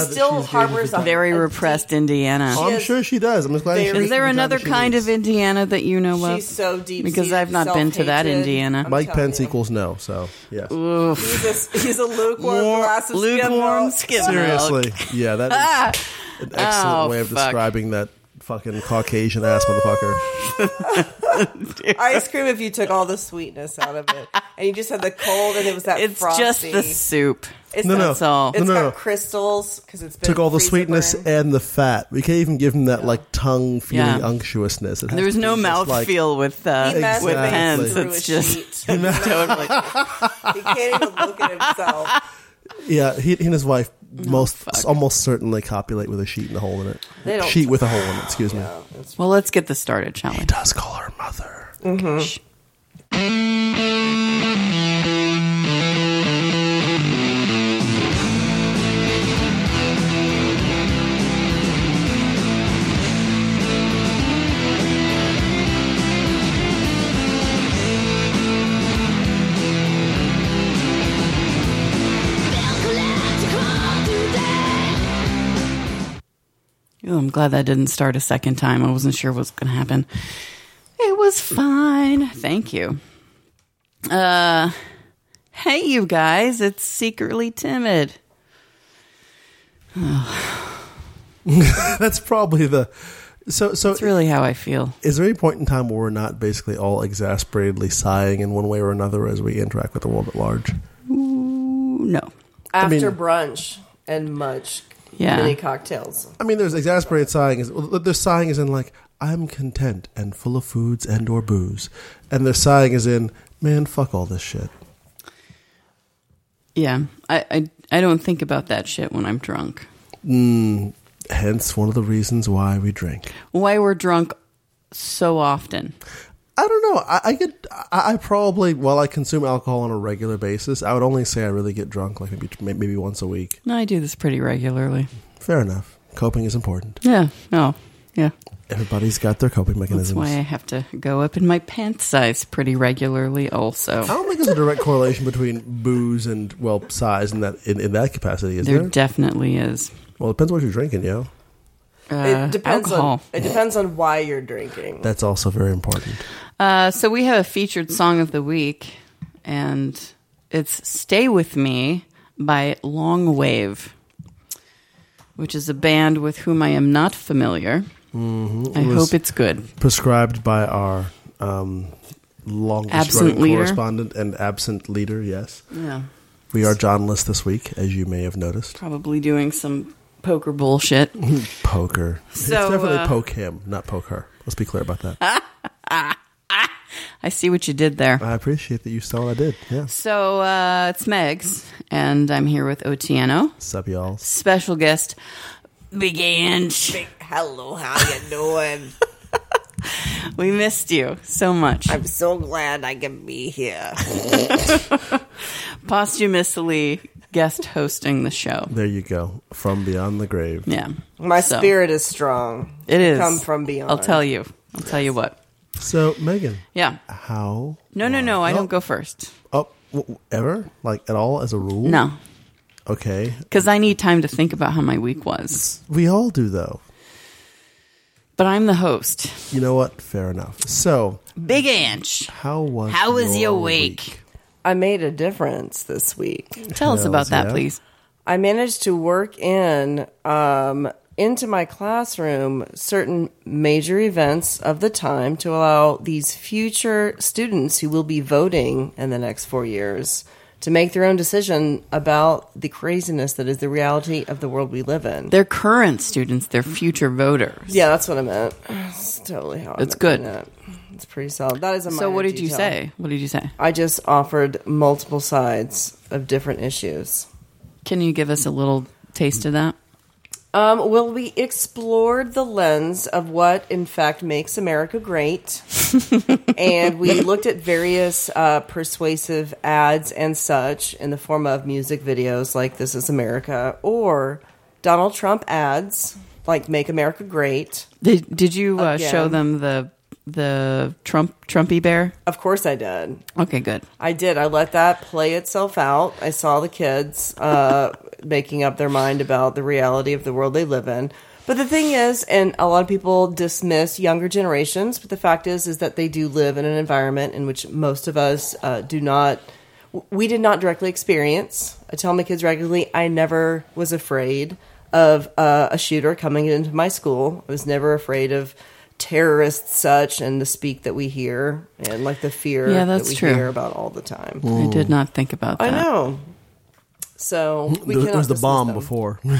She still harbors a Very a repressed Indiana. Oh, I'm is sure she does. I'm just glad. very- she Is there gets the job another kind of Indiana that you know of? She's so deep. Because I've not been to that Indiana. Mike Pence equals no? So yes. He's a, he's a lukewarm glass of skim lukewarm milk. skim Seriously, yeah, that is ah. an excellent Oh, way of fuck. describing that fucking Caucasian ass motherfucker. Ice cream if you took all the sweetness out of it, and you just had the cold, and it was that It's frosty. just the soup. It's No, no. got- all. It's No, no, got no. crystals because it's been Took all the sweetness burned. and the fat. We can't even give him that like tongue feeling Yeah. unctuousness. It There was no mouth like- feel with uh, He masturbates with pens. through It's a just sheet. totally. he can't even look at himself. Yeah, he, he and his wife most fuck. almost certainly copulate with a sheet and a hole in it. They don't- sheet with a hole in it. Excuse me. Well, let's get this started, shall we? He does call her mother. Mm-hmm. Ooh, I'm glad that didn't start a second time. I wasn't sure what was going to happen. It was fine. Thank you. Uh, hey, you guys. It's secretly timid. That's probably the. So so. It's really how I feel. is there any point in time where we're not basically all exasperatedly sighing in one way or another as we interact with the world at large? Ooh, no. After mean- brunch and much Yeah. mini cocktails. I mean, there's exasperated sighing. Is well, there's sighing is in like I'm content and full of foods and or booze, and there's sighing is in man, fuck all this shit. Yeah. I, I, I don't think about that shit when I'm drunk. Mm, hence, one of the reasons why we drink. Why we're drunk so often. I don't know. I, I get. I, I probably, while I consume alcohol on a regular basis, I would only say I really get drunk like maybe maybe once a week. No, I do this pretty regularly. Fair enough. Coping is important. Yeah. No. Yeah. Everybody's got their coping That's mechanisms. why I have to go up in my pant size pretty regularly also. I don't think there's a direct correlation between booze and well size in that in, in that capacity, is There there? definitely is. well, it depends what you're drinking, yo. Uh, It depends alcohol. on it depends on why you're drinking. That's also very important. Uh, so we have a featured song of the week, and it's "Stay with Me" by Long Wave, which is a band with whom I am not familiar. I Mm-hmm. was- hope it's good. Prescribed by our um, longest Absent running leader? correspondent and absent leader. Yes, Yeah, we are Johnless this week, as you may have noticed. probably doing some poker bullshit. Poker. it's definitely uh, poke him, not poke her. Let's be clear about that. I see what you did there. I appreciate that you saw what I did. Yeah. So uh, it's Megs, and I'm here with Otieno, Sup, y'all. special guest, Big Ange. Big, Hello, how you doing? We missed you so much. I'm so glad I can be here. Posthumously guest hosting the show. There you go. From beyond the grave. Yeah. My So, spirit is strong. It is. Come from beyond. I'll tell you. I'll tell you what. So, Megan, Yeah. how? No, no, no. I don't go first. Oh, w- ever? Like at all as a rule? No. Okay. Because I need time to think about how my week was. We all do, though. But I'm the host. You know what? Fair enough. So, Big Ange. how was How was your week? Week? I made a difference this week. Tell us about that, yeah. please. I managed to work in um, into my classroom certain major events of the time to allow these future students who will be voting in the next four years to make their own decision about the craziness that is the reality of the world we live in. They're current students, they're future voters. yeah, that's what I meant. That's totally how I It's meant good. It. It's pretty solid. That is a So, minor what did you detail. say? What did you say? I just offered multiple sides of different issues. Can you give us a little taste of that? Um, well, we explored the lens of what, in fact, makes America great. and we looked at various uh, persuasive ads and such in the form of music videos like This Is America or Donald Trump ads like Make America Great. Did Did you uh, Again. show them the the Trump Trumpy bear? Of course I did. Okay, good. I did. I let that play itself out. I saw the kids uh, making up their mind about the reality of the world they live in. But the thing is, and a lot of people dismiss younger generations, but the fact is, is that they do live in an environment in which most of us uh, do not. We did not directly experience. I tell my kids regularly, I never was afraid of uh, a shooter coming into my school. I was never afraid of terrorists, such, and the speak that we hear, and like the fear Yeah, that's that we true. hear about all the time. I did not think about that. I know. So we There- it was the bomb them. before.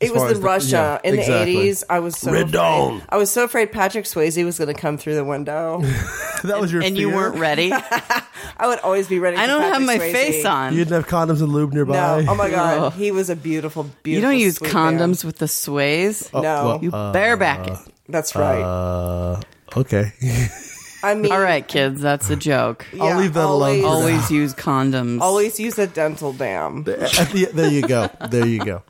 It was as in the- Russia yeah, in exactly. the eighties. I was so Red afraid. Dawn. I was so afraid Patrick Swayze was going to come through the window. that was your and you weren't ready. I would always be ready. I don't have my Swayze. face on. You didn't have condoms and lube nearby. No, oh my god, Ugh. he was a beautiful, beautiful. you don't use condoms man. with the Swayze. Oh, no, well, you bareback it. Uh, that's right. Uh, okay. I mean, All right, kids, that's a joke. I'll leave that alone always, for. Always use condoms. Always use a dental dam, At the, there you go. There you go.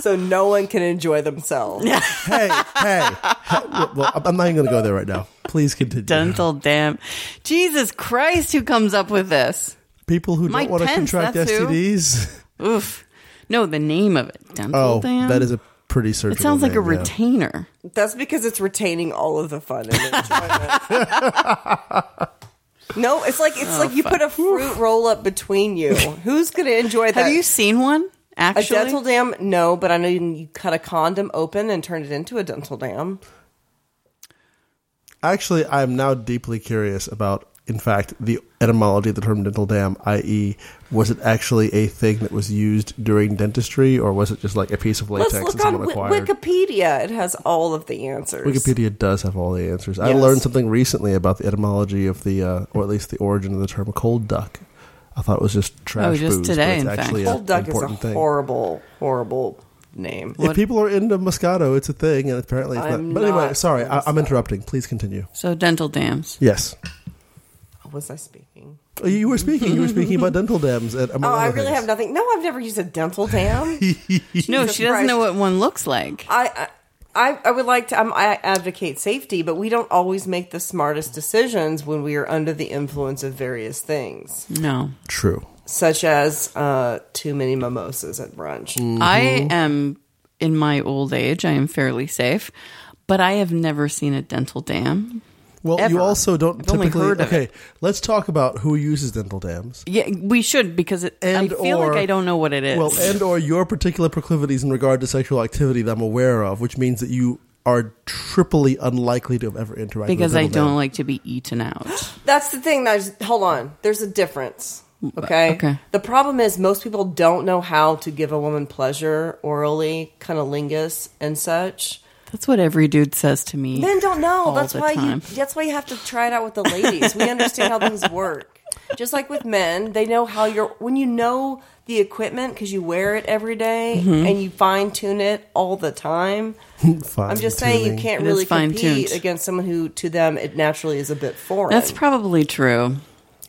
so no one can enjoy themselves. Hey, hey. Well, I'm not even going to go there right now. Please continue. dental dam. Jesus Christ, who comes up with this? People who Mike don't want to Pence, contract that's who. STDs. Oof. No, the name of it. Dental Oh, dam. that is a pretty surgical It sounds like a name, yeah. retainer. That's because it's retaining all of the fun and enjoyment. no, it's like it's oh, like you put a fruit roll up between you. Who's going to enjoy that? Have you seen one? Actually, a dental dam? No, but I know you, you cut a condom open and turn it into a dental dam. Actually, I'm now deeply curious about, in fact, the etymology of the term dental dam, i.e., was it actually a thing that was used during dentistry, or was it just like a piece of latex Let's look on someone Wi- acquired? Wikipedia. It has all of the answers. Wikipedia does have all the answers. I learned something recently about the etymology of the, uh, or at least the origin of the term cold duck. I thought it was just trash Oh, just booze, today, but in it's fact. actually an Cold duck is a important thing. horrible, horrible name. If people are into Moscato, it's a thing, and apparently it's I'm not. But anyway, not sorry, I, I'm interrupting. Please continue. so dental dams. Yes. What was I speaking? Oh, You were speaking. You were speaking about dental dams. And, among Oh, I really things. have nothing. No, I've never used a dental dam. No, Jesus she doesn't Christ. know what one looks like. I, I, I would like to. Um, I advocate safety, but we don't always make the smartest decisions when we are under the influence of various things, No. True. such as uh, too many mimosas at brunch. Mm. I am in my old age, I am fairly safe, but I have never seen a dental dam. Well, Ever. you also don't I've only typically. heard of okay, it. let's talk about who uses dental dams. Yeah, we should because it, I And feel or- like I don't know what it is. Well, and or your particular proclivities in regard to sexual activity that I'm aware of, which means that you are triply unlikely to have ever interacted because with a I dental don't dam. like to be eaten out. That's the thing. There's hold on. There's a difference. Mm, okay. Okay. The problem is most people don't know how to give a woman pleasure orally, cunnilingus and such. That's what every dude says to me. Men don't know. all That's the why time. you. That's why you have to try it out with the ladies. we understand how things work. Just like with men, they know how you're. When you know the equipment because you wear it every day Mm-hmm. and you fine tune it all the time. Fine I'm just saying you can't It is really compete against someone who, to them, it naturally is a bit foreign. That's probably true.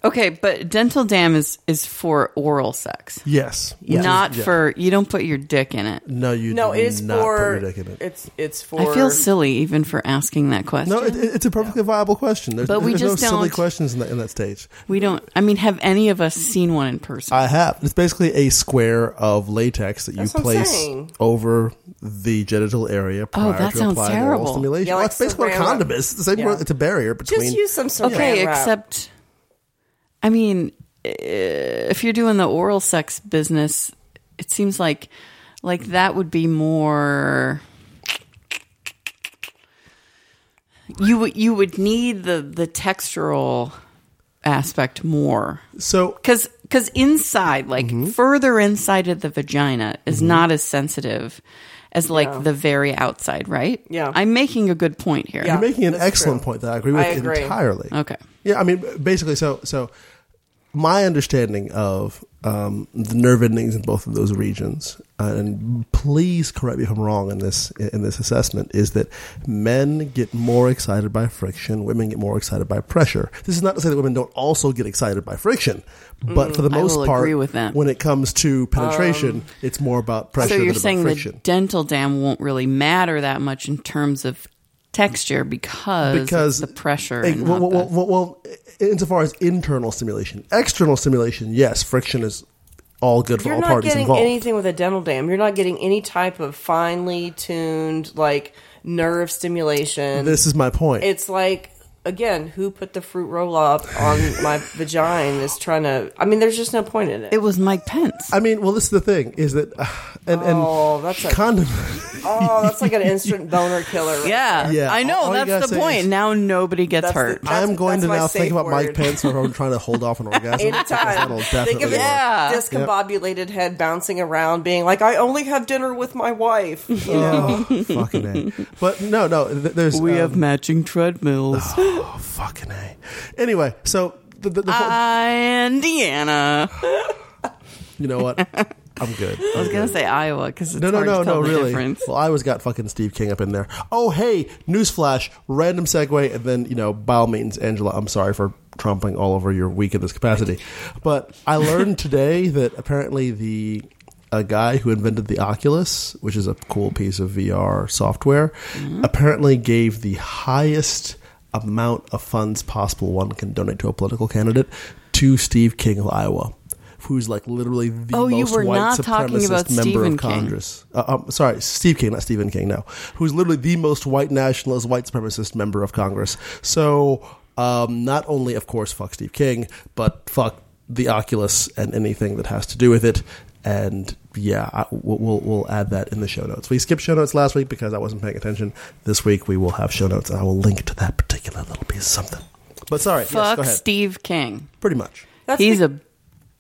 Okay, but dental dam is is for oral sex, Yes. not Yeah. for you don't put your dick in it. No, you no, do it is not for. put your dick in it. It's it's for. I feel silly even for asking that question. No, it, it- it's a perfectly viable question. There's, But we there's just no silly don't- questions in that, in that stage. we don't. I mean, have any of us seen one in person? I have. It's basically a square of latex that you That's what I'm place saying. over the genital area oh, prior Oh, that to sounds applying terrible. oral stimulation. Yeah, well, like that's basically what a saran wrap. condom is. It's the same. Yeah. word- It's a barrier between. just use some saran okay, wrap. except, I mean, eh, if you're doing the oral sex business, it seems like like that would be more. You would you would need the the textural aspect more so because because inside like Mm-hmm. further inside of the vagina is not as sensitive as like Yeah. the very outside right Yeah. i'm making a good point here Yeah. you're making an that's excellent true. point that I agree with I agree. entirely. okay Yeah, I mean, basically, so so my understanding of um, the nerve endings in both of those regions, uh, and please correct me if I'm wrong in this in this assessment, is that men get more excited by friction, women get more excited by pressure. This is not to say that women don't also get excited by friction, but for the Mm, most part, agree with that. when it comes to penetration, it's more about pressure so you're saying the dental dam won't really matter that much in terms of texture because, because of the pressure. And well, not well, the- well, well, insofar as internal stimulation, external stimulation, yes, friction is all good for You're all not getting involved. anything with a dental dam. You're not getting any type of finely tuned like nerve stimulation. This is my point. it's like again, who put the fruit roll up on my vagina is trying to. I mean, there's just no point in it. it was Mike Pence. I mean, well, this is the thing: is that uh, and and Oh, that's a- condom. oh, that's like an instant boner killer. right yeah, there. Yeah, I know. all you that's the point. is- now nobody gets That's the- hurt. That's- I'm going to that's my now think safe about Mike. Pence or I'm trying to hold off an orgasm. Anytime. Think definitely of his work. Yeah. discombobulated head bouncing around, being like, "I only have dinner with my wife." You know? Oh, fucking a. But no, no. There's we um, have matching treadmills. oh, fucking a. Anyway, so the, the, the Uh, Indiana. you know what? I'm good. I was gonna say Iowa because it's No, no, no, no, really. difference. Well, I was got fucking Steve King up in there. Oh, hey, newsflash, random segue, and then, you know, by all means, Angela, I'm sorry for tromping all over your week in this capacity. But I learned today that apparently the a guy who invented the Oculus, which is a cool piece of VR software, Mm-hmm. apparently gave the highest amount of funds possible one can donate to a political candidate to Steve King of Iowa. Who's like literally the Oh, you most were white not talking supremacist about member Stephen of King. Congress. Uh, um, sorry, Steve King, not Stephen King. No, who's literally the most white nationalist, white supremacist member of Congress. So, um, not only, of course, fuck Steve King, but fuck the Oculus and anything that has to do with it. And yeah, I, we'll, we'll we'll add that in the show notes. We skipped show notes last week because I wasn't paying attention. This week we will have show notes, and I will link to that particular little piece of something. But sorry, yes, Fuck go ahead. Steve King. Pretty much. That's He's the,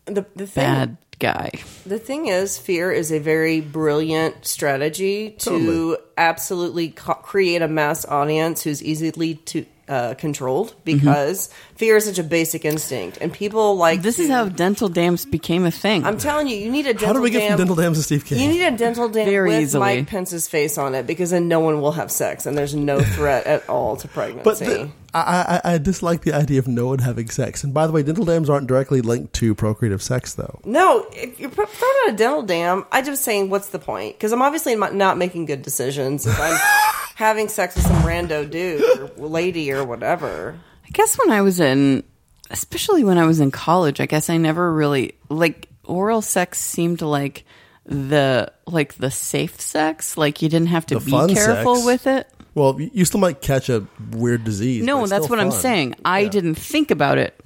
a the the thing. bad guy. The thing is, fear is a very brilliant strategy to Totally. absolutely co- create a mass audience who's easily to uh, controlled because fear is such a basic instinct, and people like This to- is how dental dams became a thing. I'm telling you, you need a dental How do we get dam. from dental dams to Steve King? You need a dental dam Very with easily. Mike Pence's face on it because then no one will have sex and there's no threat at all to pregnancy. But the, I, I, I dislike the idea of no one having sex. And by the way, dental dams aren't directly linked to procreative sex, though. No, if you're put- throwing out a dental dam, I'm just saying, what's the point? Because I'm obviously not not making good decisions if I'm having sex with some rando dude or lady or whatever. I guess when I was in, especially when I was in college, I guess I never really like oral sex seemed like the like the safe sex. Like you didn't have to The be careful sex. with it. Well, you you still might catch a weird disease. No, that's still what I'm saying. I didn't think about it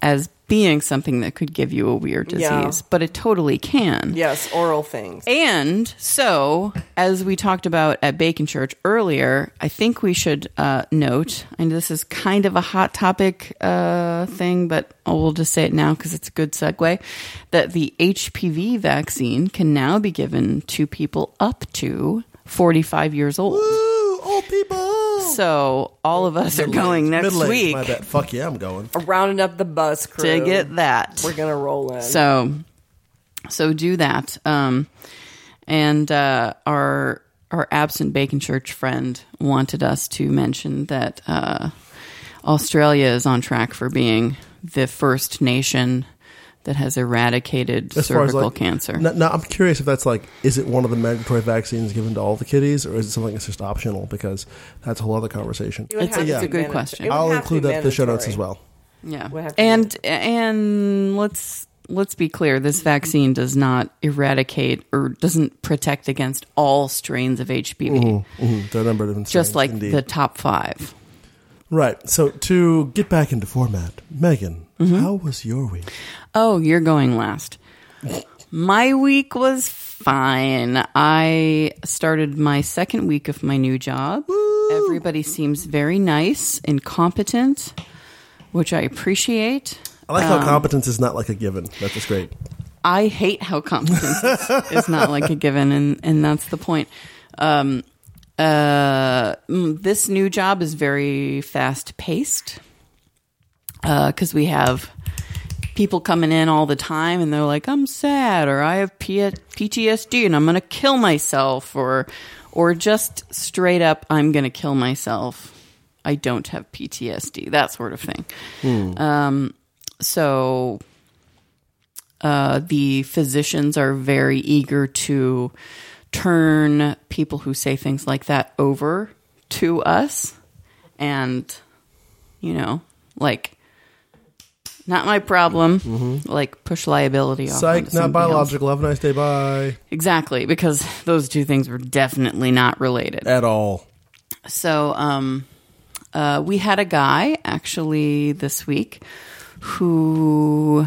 as being something that could give you a weird disease, Yeah. but it totally can. Yes, oral things. And so, as we talked about at Bacon Church earlier, I think we should uh, note, and this is kind of a hot topic uh, thing, but we'll just say it now because it's a good segue, that the HPV vaccine can now be given to people up to 45 years old. Woo, old people. So, all of us are going next Middle-aged, week My bet. Fuck yeah, I'm going. Rounding up the bus crew to get that. We're gonna roll in. So, so do that. Um, and uh, our our absent Bacon Church friend wanted us to mention that uh, Australia is on track for being the first nation that has eradicated As far as cervical like, cancer. Now, now, I'm curious if that's like, is it one of the mandatory vaccines given to all the kiddies, or is it something that's just optional? Because that's a whole other conversation. It It's a- to it's a good question. I'll include that in the show notes as well. Yeah, Would have to be and and let's let's be clear: this vaccine does not eradicate or doesn't protect against all strains of HPV. Mhm, There are a number of different just strains, like indeed. the top five. Right. So to get back into format, Megan, Mm-hmm. how was your week? Oh, you're going last. My week was fine. I started my second week of my new job. Everybody seems very nice and competent, which I appreciate. I like Um, how competence is not like a given. That's just great. I hate how competence is, is not like a given, and, and that's the point. Um, uh, mm, this new job is very fast paced because we have people coming in all the time and they're like, I'm sad or I have P- PTSD and I'm going to kill myself or, or just straight up, I'm going to kill myself. I don't have PTSD, that sort of thing. Um, so uh, the physicians are very eager to turn people who say things like that over to us, and you know, like not my problem. Like push liability off. Mm-hmm. Psych, not somebody else. biological. Have a nice day. Bye. Exactly, because those two things were definitely not related. At all. So, um, uh, we had a guy actually this week who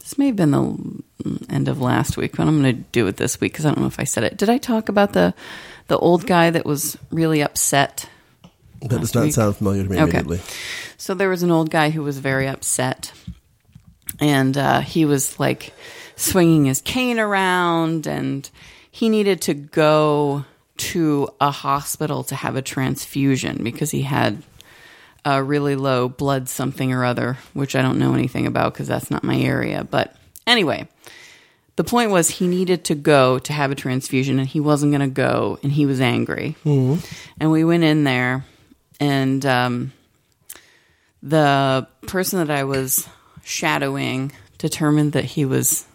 this may have been the end of last week, but I'm going to do it this week because I don't know if I said it. Did I talk about the the old guy that was really upset? That does not week. sound familiar to me Okay. immediately. So there was an old guy who was very upset, and uh, he was like swinging his cane around, and he needed to go to a hospital to have a transfusion because he had a really low blood something or other, which I don't know anything about because that's not my area. But anyway, the point was he needed to go to have a transfusion and he wasn't going to go and he was angry. And we went in there and um, the person that I was shadowing determined that he was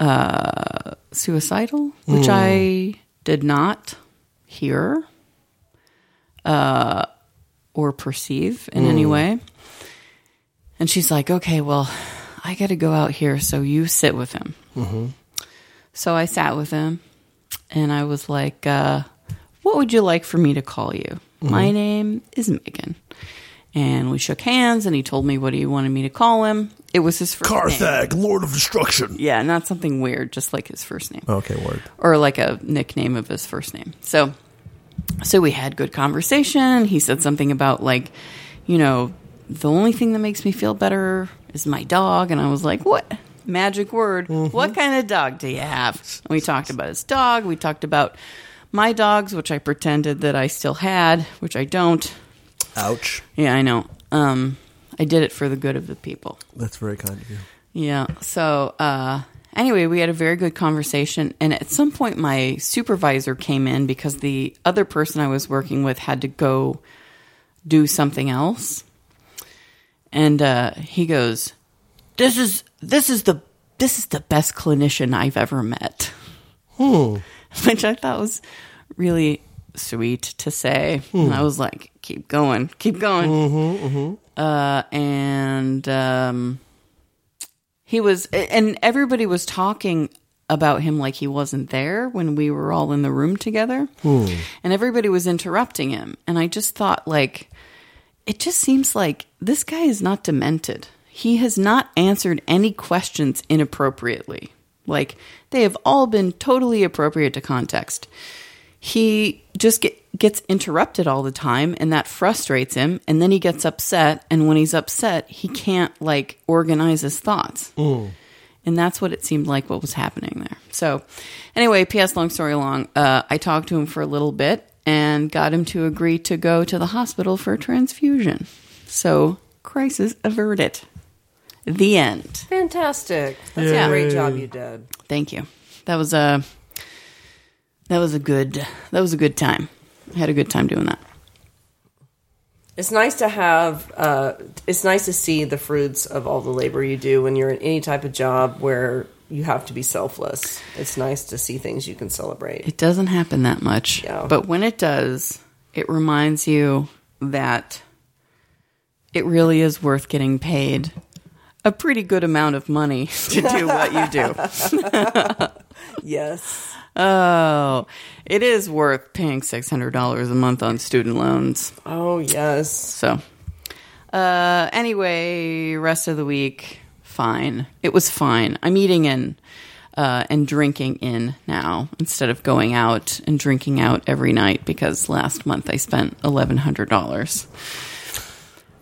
uh, suicidal, which I did not hear uh, or perceive in any way. And she's like, okay, well, I got to go out here, so you sit with him. So I sat with him and I was like, uh, what would you like for me to call you? My name is Megan. And we shook hands and he told me what he wanted me to call him. It was his first name. Carthag, Lord of Destruction. Yeah, not something weird, just like his first name Okay, word. or like a nickname of his first name. So, so we had good conversation. He said something about like, you know, the only thing that makes me feel better is my dog, and I was like, what? Magic word. Mm-hmm. What kind of dog do you have? And we talked about his dog. We talked about my dogs, which I pretended that I still had, which I don't. Ouch. Yeah, I know. Um, I did it for the good of the people. That's very kind of you. Yeah. So uh, anyway, we had a very good conversation, and at some point, my supervisor came in because the other person I was working with had to go do something else, and uh, he goes, "This is this is the this is the best clinician I've ever met," hmm. which I thought was really sweet to say. And I was like, "Keep going, keep going." Uh, and um, he was and everybody was talking about him like he wasn't there when we were all in the room together. And everybody was interrupting him. And i just thought like it just seems like this guy is not demented. He has not answered any questions inappropriately. Like they have all been totally appropriate to context he just get, gets interrupted all the time and that frustrates him and then he gets upset and when he's upset he can't like organize his thoughts and that's what it seemed like what was happening there so anyway ps long story long uh, i talked to him for a little bit and got him to agree to go to the hospital for a transfusion so crisis averted the end Fantastic. That's Yeah. a great job you did. Thank you. That was a that was a good that was a good time. I had a good time doing that. It's nice to have. Uh, it's nice to see the fruits of all the labor you do when you're in any type of job where you have to be selfless. It's nice to see things you can celebrate. It doesn't happen that much, Yeah. but when it does, it reminds you that it really is worth getting paid a pretty good amount of money to do what you do. Yes. Oh, it is worth paying $600 a month on student loans. Oh yes. So, uh, anyway, rest of the week, fine. It was fine. I'm eating in uh, and drinking in now instead of going out and drinking out every night because last month I spent eleven hundred dollars,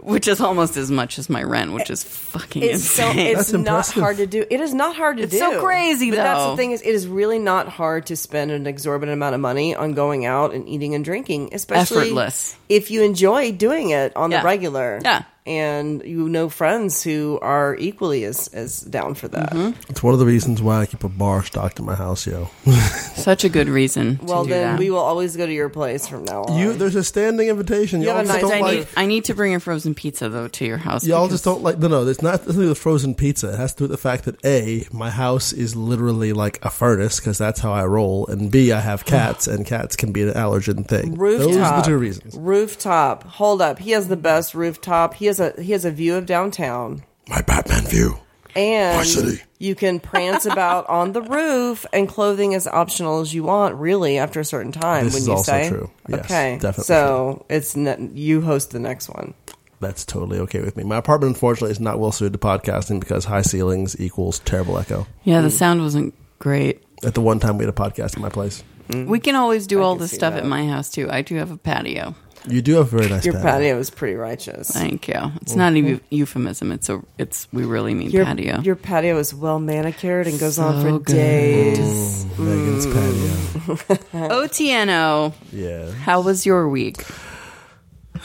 which is almost as much as my rent, which is fucking It's so insane. it's That's not impressive. hard to do. It is not hard to It's do. so crazy, but That's though. the thing is, it is really not hard to spend an exorbitant amount of money on going out and eating and drinking, especially Effortless. if you enjoy doing it on Yeah. the regular. yeah, and you know friends who are equally as as down for that. Mm-hmm. It's one of the reasons why I keep a bar stocked in my house, yo. Such a good reason. Well, to do then that. we will always go to your place from now on. You, there's a standing invitation. You Y'all have a just nice don't I like. need, I need to bring a frozen pizza though to your house. Y'all because- just don't like. No, no. It's not nothing to do with frozen pizza. It has to do with the fact that a my house is literally like a furnace because that's how I roll, and b I have cats, and cats can be an allergen thing. rooftop. Those are the two reasons. Rooftop. Hold up. He has the best rooftop. He has a he has a view of downtown. My Batman view. And city. you can prance about on the roof, and clothing is optional as you want. Really, after a certain time, This when is you also say, true. Yes, okay, definitely So it's ne- you host the next one. That's totally okay with me. My apartment, unfortunately, is not well suited to podcasting because high ceilings equals terrible echo. Yeah, the sound wasn't great. At the one time we had a podcast in my place, We can always do all can this stuff that. at my house too. I do have a patio. you do have a very nice patio. Your patio. patio is pretty righteous. Thank you. It's not a eu- euphemism. It's a. It's we really mean Your patio. your patio is well manicured and goes on So for good. days. Megan's Mm. patio. OTNO. Yeah. How was your week?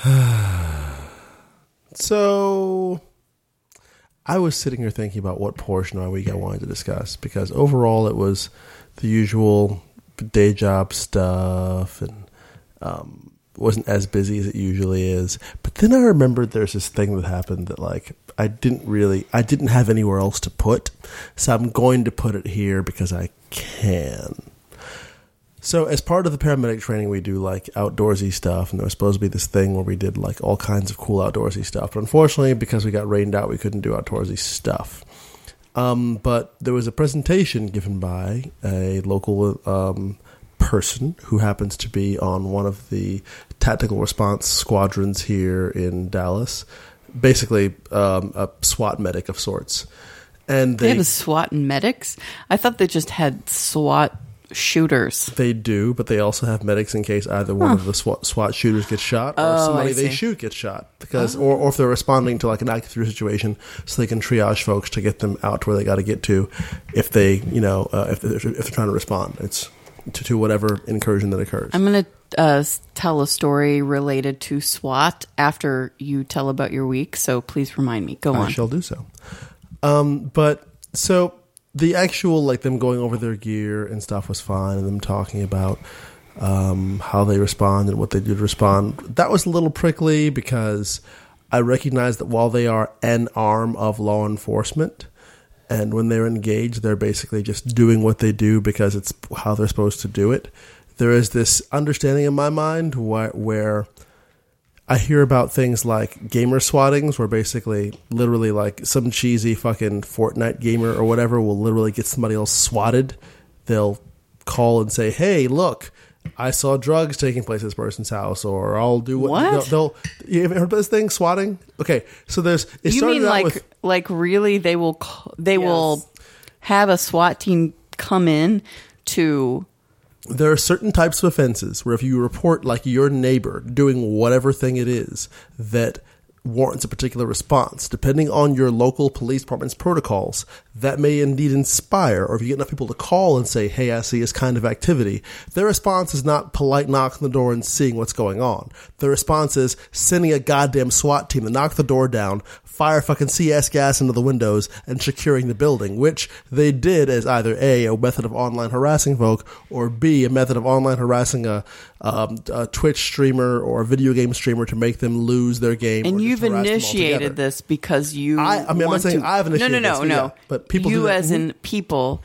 So I was sitting here thinking about what portion of my week I wanted to discuss because overall it was the usual day job stuff and um, wasn't as busy as it usually is. But then I remembered there's this thing that happened that like I didn't really I didn't have anywhere else to put, so I'm going to put it here because I can. So, as part of the paramedic training, we do like outdoorsy stuff, and there was supposed to be this thing where we did like all kinds of cool outdoorsy stuff. But unfortunately, because we got rained out, we couldn't do outdoorsy stuff. Um, but there was a presentation given by a local um, person who happens to be on one of the tactical response squadrons here in Dallas, basically um, a SWAT medic of sorts. And They they have a SWAT and medics. I thought they just had SWAT shooters. They do, but they also have medics in case either one of the SWAT, SWAT shooters gets shot or Oh, somebody they shoot gets shot because, or, or if they're responding to like an active shooter situation, so they can triage folks to get them out to where they got to get to, if they, you know, uh, if, they're, if they're trying to respond, it's to, to whatever incursion that occurs. I'm going to uh, tell a story related to SWAT after you tell about your week. So please remind me. Go I on. I shall do so. Um, but so the actual like them going over their gear and stuff was fine, and them talking about um, how they respond and what they do to respond. That was a little prickly because I recognize that while they are an arm of law enforcement. And when they're engaged, they're basically just doing what they do because it's how they're supposed to do it. There is this understanding in my mind where, where I hear about things like gamer swattings, where basically, literally, like some cheesy fucking Fortnite gamer or whatever will literally get somebody else swatted. They'll call and say, "Hey, look, I saw drugs taking place at this person's house," or "I'll do what." What? They'll, they'll, you haven't heard about this thing, swatting? Okay, so there's. It you started mean like with like really they will ca- they will have a SWAT team come in to there are certain types of offenses where if you report like your neighbor doing whatever thing it is that warrants a particular response, depending on your local police department's protocols, that may indeed inspire, or if you get enough people to call and say, hey, I see this kind of activity, their response is not polite knocking the door and seeing what's going on. Their response is sending a goddamn SWAT team to knock the door down, fire fucking CS gas into the windows, and securing the building, which they did as either A, a method of online harassing folk, or B, a method of online harassing a, um, a Twitch streamer or a video game streamer to make them lose their game. and you've initiated this because you I- I mean, I'm not saying to, I've initiated no no no this, no yeah, but people you as in people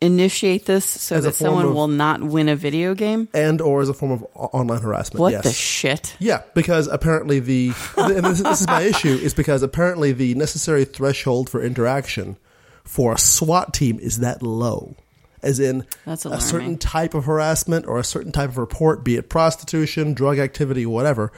initiate this so As that someone of- will not win a video game and or as a form of online harassment. what yes. the shit Yeah, because apparently the and this, this is my issue is because apparently the necessary threshold for interaction for a SWAT team is that low. As in That's a certain type of harassment or a certain type of report, be it prostitution, drug activity, whatever.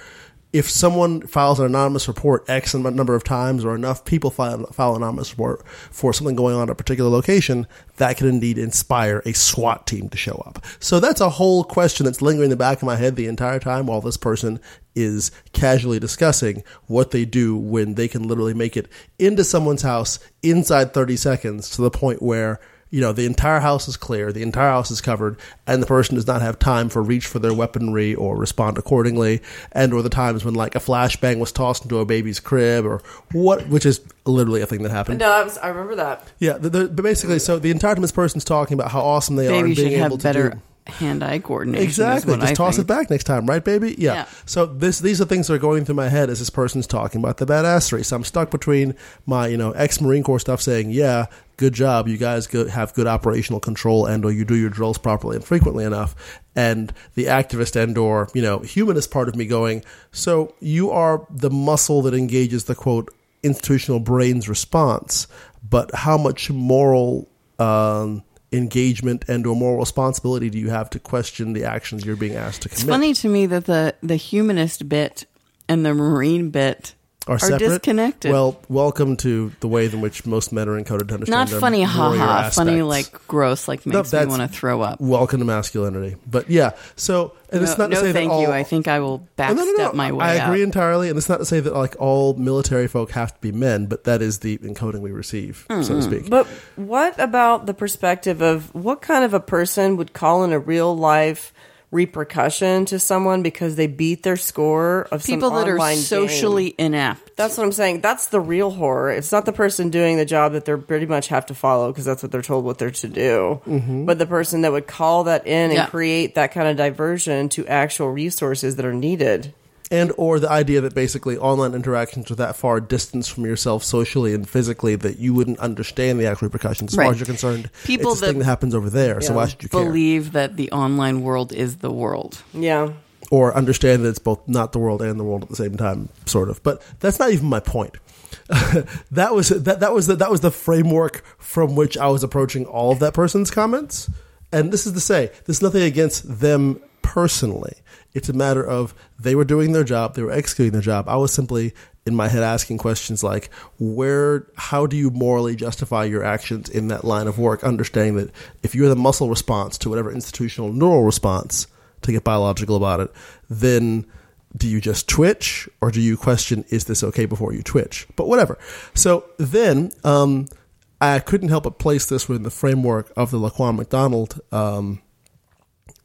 If someone files an anonymous report X number of times or enough people file, file an anonymous report for something going on at a particular location, that could indeed inspire a SWAT team to show up. So that's a whole question that's lingering in the back of my head the entire time while this person is casually discussing what they do when they can literally make it into someone's house inside 30 seconds to the point where you know the entire house is clear, the entire house is covered, and the person does not have time for reach for their weaponry or respond accordingly, and or the times when like a flashbang was tossed into a baby's crib or what, which is literally a thing that happened. No, I, was, I remember that. Yeah, the, the, but basically, so the entire time this person's talking about how awesome they are Baby and being should able have to better do. Hand-eye coordination. Exactly. Just I toss think. it back next time, right, baby? Yeah. Yeah. So this these are things that are going through my head as this person's talking about the badassery. So I'm stuck between my you know ex Marine Corps stuff saying, yeah, good job, you guys go, have good operational control and or you do your drills properly and frequently enough, and the activist and or you know humanist part of me going, so you are the muscle that engages the quote institutional brain's response, but how much moral um, engagement and or moral responsibility do you have to question the actions you're being asked to commit? It's funny to me that the the humanist bit and the marine bit are, separate? disconnected. Well, welcome to the way in which most men are encoded to understand. Not their funny, warrior haha. Funny, like gross, like makes me want to throw up. welcome to masculinity. But yeah, so and No, it's not to say thank that all, you. I think I will Oh, backstep no, no, no. my way I agree out. entirely, and it's not to say that like all military folk have to be men, but that is the encoding we receive, so Mm-hmm. to speak. But what about the perspective of what kind of a person would call in a real life repercussion to someone because they beat their score of some People that are socially game? inept. That's what I'm saying. That's the real horror. It's not the person doing the job that they're pretty much have to follow because that's what they're told what they're to do. Mm-hmm. But the person that would call that in and Yeah. create that kind of diversion to actual resources that are needed. And or the idea that basically online interactions are that far distance from yourself socially and physically that you wouldn't understand the actual repercussions as far as you're concerned. People it's a that thing that happens over there, so why should you care? Believe that the online world is the world. Yeah. or understand that it's both not the world and the world at the same time, sort of. But that's not even my point. that was that that was the, that was the framework from which I was approaching all of that person's comments. And this is to say, there's nothing against them personally. It's a matter of they were doing their job, they were executing their job. I was simply in my head asking questions like where how do you morally justify your actions in that line of work understanding that if you're the muscle response to whatever institutional neural response to get biological about it, then do you just twitch or do you question is this okay before you twitch? But whatever. So then um, I couldn't help but place this within the framework of the Laquan McDonald um,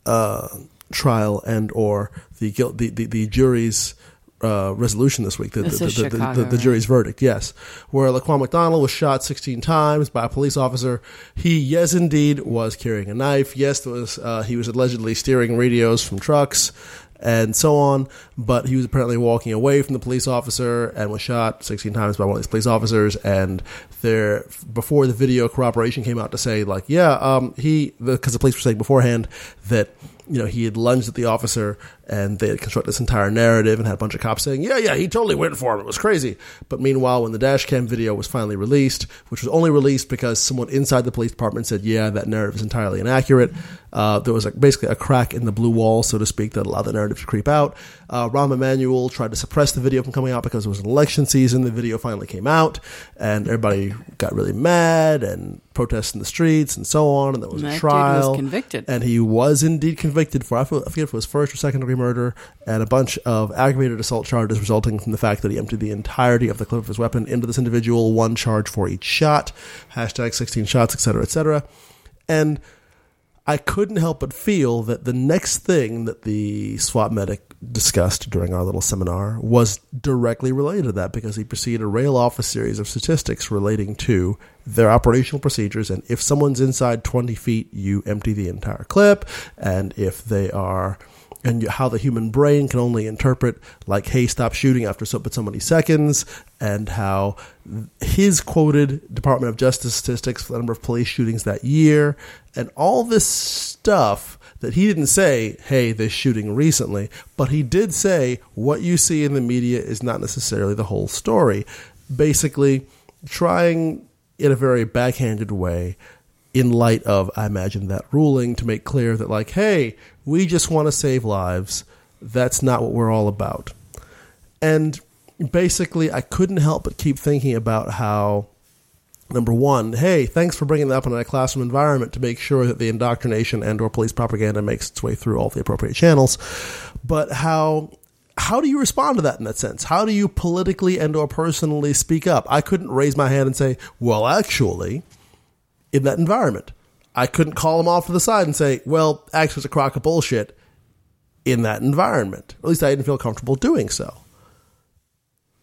uh, trial and or the guilt the, the, the jury's uh, resolution this week, the, This the, the, Chicago, the, the right? jury's verdict, yes, where Laquan McDonald was shot 16 times by a police officer. He, yes, indeed, was carrying a knife. Yes, there was uh, he was allegedly steering radios from trucks and so on, but he was apparently walking away from the police officer and was shot 16 times by one of these police officers. And there, before the video corroboration came out to say, like, yeah, um, he, because the police were saying beforehand that you know, he had lunged at the officer and they had constructed this entire narrative and had a bunch of cops saying, yeah, yeah, he totally went for him. It was crazy. But meanwhile, when the dash cam video was finally released, which was only released because someone inside the police department said, yeah, that narrative is entirely inaccurate, uh, there was a, basically a crack in the blue wall, so to speak, that allowed the narrative to creep out. Uh, Rahm Emanuel tried to suppress the video from coming out because it was an election season. The video finally came out and everybody got really mad and protests in the streets and so on. And there was That a dude was trial. convicted. And he was indeed convicted for, I forget if it was first or second degree murder, and a bunch of aggravated assault charges resulting from the fact that he emptied the entirety of the clip of his weapon into this individual, one charge for each shot, hashtag 16 shots, etc., etc. And I couldn't help but feel that the next thing that the SWAT medic discussed during our little seminar was directly related to that because he proceeded to rail off a series of statistics relating to their operational procedures. And if someone's inside 20 feet, you empty the entire clip. And if they are and how the human brain can only interpret like hey stop shooting after so but so many seconds and how his quoted department of justice statistics for the number of police shootings that year and all this stuff that he didn't say hey this shooting recently but he did say what you see in the media is not necessarily the whole story. Basically trying in a very backhanded way in light of, I imagine, that ruling to make clear that, like, hey, we just want to save lives. That's not what we're all about. And basically, I couldn't help but keep thinking about how, number one, hey, thanks for bringing that up in a classroom environment to make sure that the indoctrination and or police propaganda makes its way through all the appropriate channels. But how how do you respond to that in that sense? How do you politically and or personally speak up? I couldn't raise my hand and say, well, actually, in that environment. I couldn't call him off to the side and say, well, actually, it's a crock of bullshit in that environment. At least I didn't feel comfortable doing so.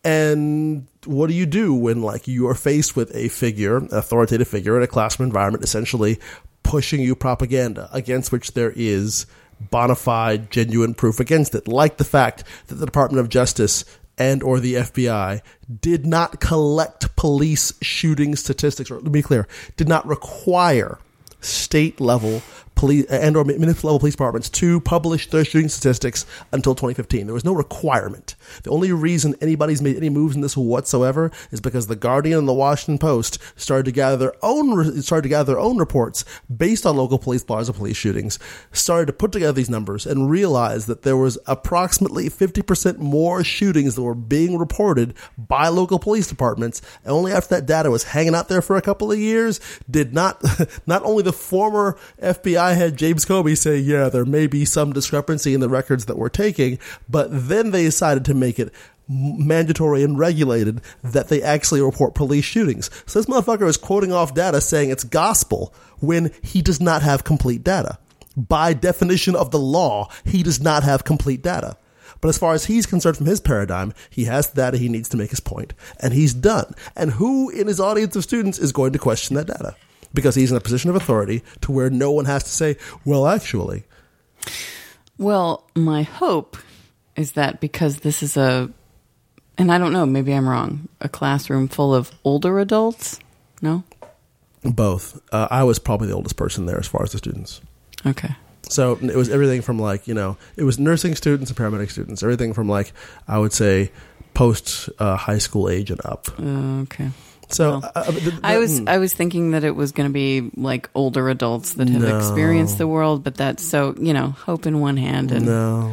And what do you do when, like, you are faced with a figure, an authoritative figure in a classroom environment, essentially pushing you propaganda against which there is bona fide, genuine proof against it, like the fact that the Department of Justice and or the FBI did not collect police shooting statistics, or let me be clear, did not require state level police uh, and or municipal level police departments to publish their shooting statistics until 2015. There was no requirement. The only reason anybody's made any moves in this whatsoever is because the Guardian and the Washington Post started to gather their own started to gather their own reports based on local police bars of police shootings, started to put together these numbers and realized that there was approximately 50% more shootings that were being reported by local police departments. And only after that data was hanging out there for a couple of years did not not only the former FBI head James Comey say, yeah, there may be some discrepancy in the records that we're taking, but then they decided to make it mandatory and regulated that they actually report police shootings. So this motherfucker is quoting off data saying it's gospel when he does not have complete data. By definition of the law, he does not have complete data. But as far as he's concerned from his paradigm, he has the data he needs to make his point, and he's done. And who in his audience of students is going to question that data? Because he's in a position of authority to where no one has to say, well, actually. Well, my hope is that because this is a, and I don't know, maybe I'm wrong, a classroom full of older adults? No? Both. Uh, I was probably the oldest person there as far as the students. Okay. So it was everything from like, you know, it was nursing students and paramedic students, everything from like, I would say, post uh, high school age and up. Uh, okay. So Well, uh, the- the- I was mm. I was thinking that it was going to be like older adults that have No. experienced the world, but that's so you know hope in one hand and No.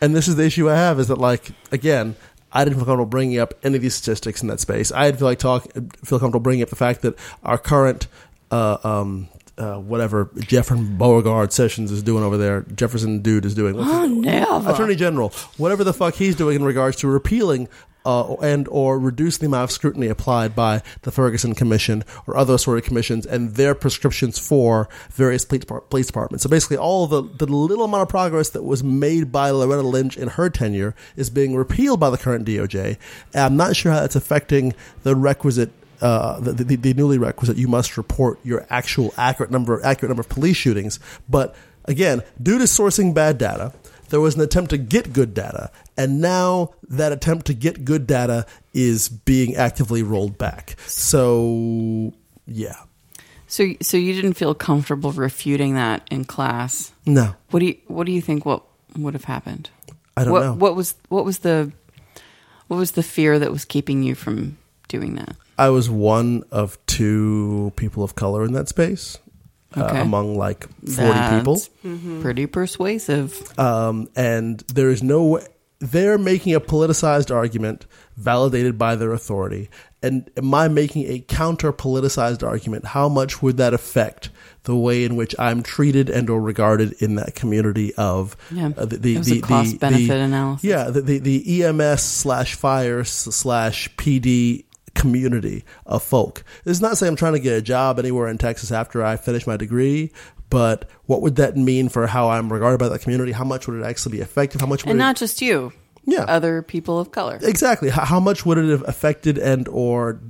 And this is the issue I have is that like again, I didn't feel comfortable bringing up any of these statistics in that space. I didn't feel like talk feel comfortable bringing up the fact that our current uh, um, uh, whatever Jefferson Beauregard Sessions is doing over there, Jefferson Dude is doing. Oh, never. Attorney General, whatever the fuck he's doing in regards to repealing uh, and or reduce the amount of scrutiny applied by the Ferguson Commission or other sort of commissions and their prescriptions for various police, police departments. So basically, all the the little amount of progress that was made by Loretta Lynch in her tenure is being repealed by the current DOJ. And I'm not sure how that's affecting the requisite. Uh, the, the, the newly requisite, you must report your actual accurate number, accurate number of police shootings. But again, due to sourcing bad data, there was an attempt to get good data, and now that attempt to get good data is being actively rolled back. So, yeah, so so you didn't feel comfortable refuting that in class. no, What do you what do you think what would have happened? I don't what know. what was what was the what was the fear that was keeping you from doing that? I was one of two people of color in that space. Okay. Uh, among like 40 people. That's Pretty persuasive. um, and there is no way they're making a politicized argument validated by their authority and am i making a counter politicized argument how much would that affect the way in which i'm treated and or regarded in that community of Yeah. uh, the, the, the, cost the- benefit analysis. yeah the, the, the ems slash fire slash pd community of folk is not saying i'm trying to get a job anywhere in texas after i finish my degree but what would that mean for how I'm regarded by that community? How much would it actually be effective? How much would and it, not just you. Yeah. Other people of color. exactly how, how much would it have affected and or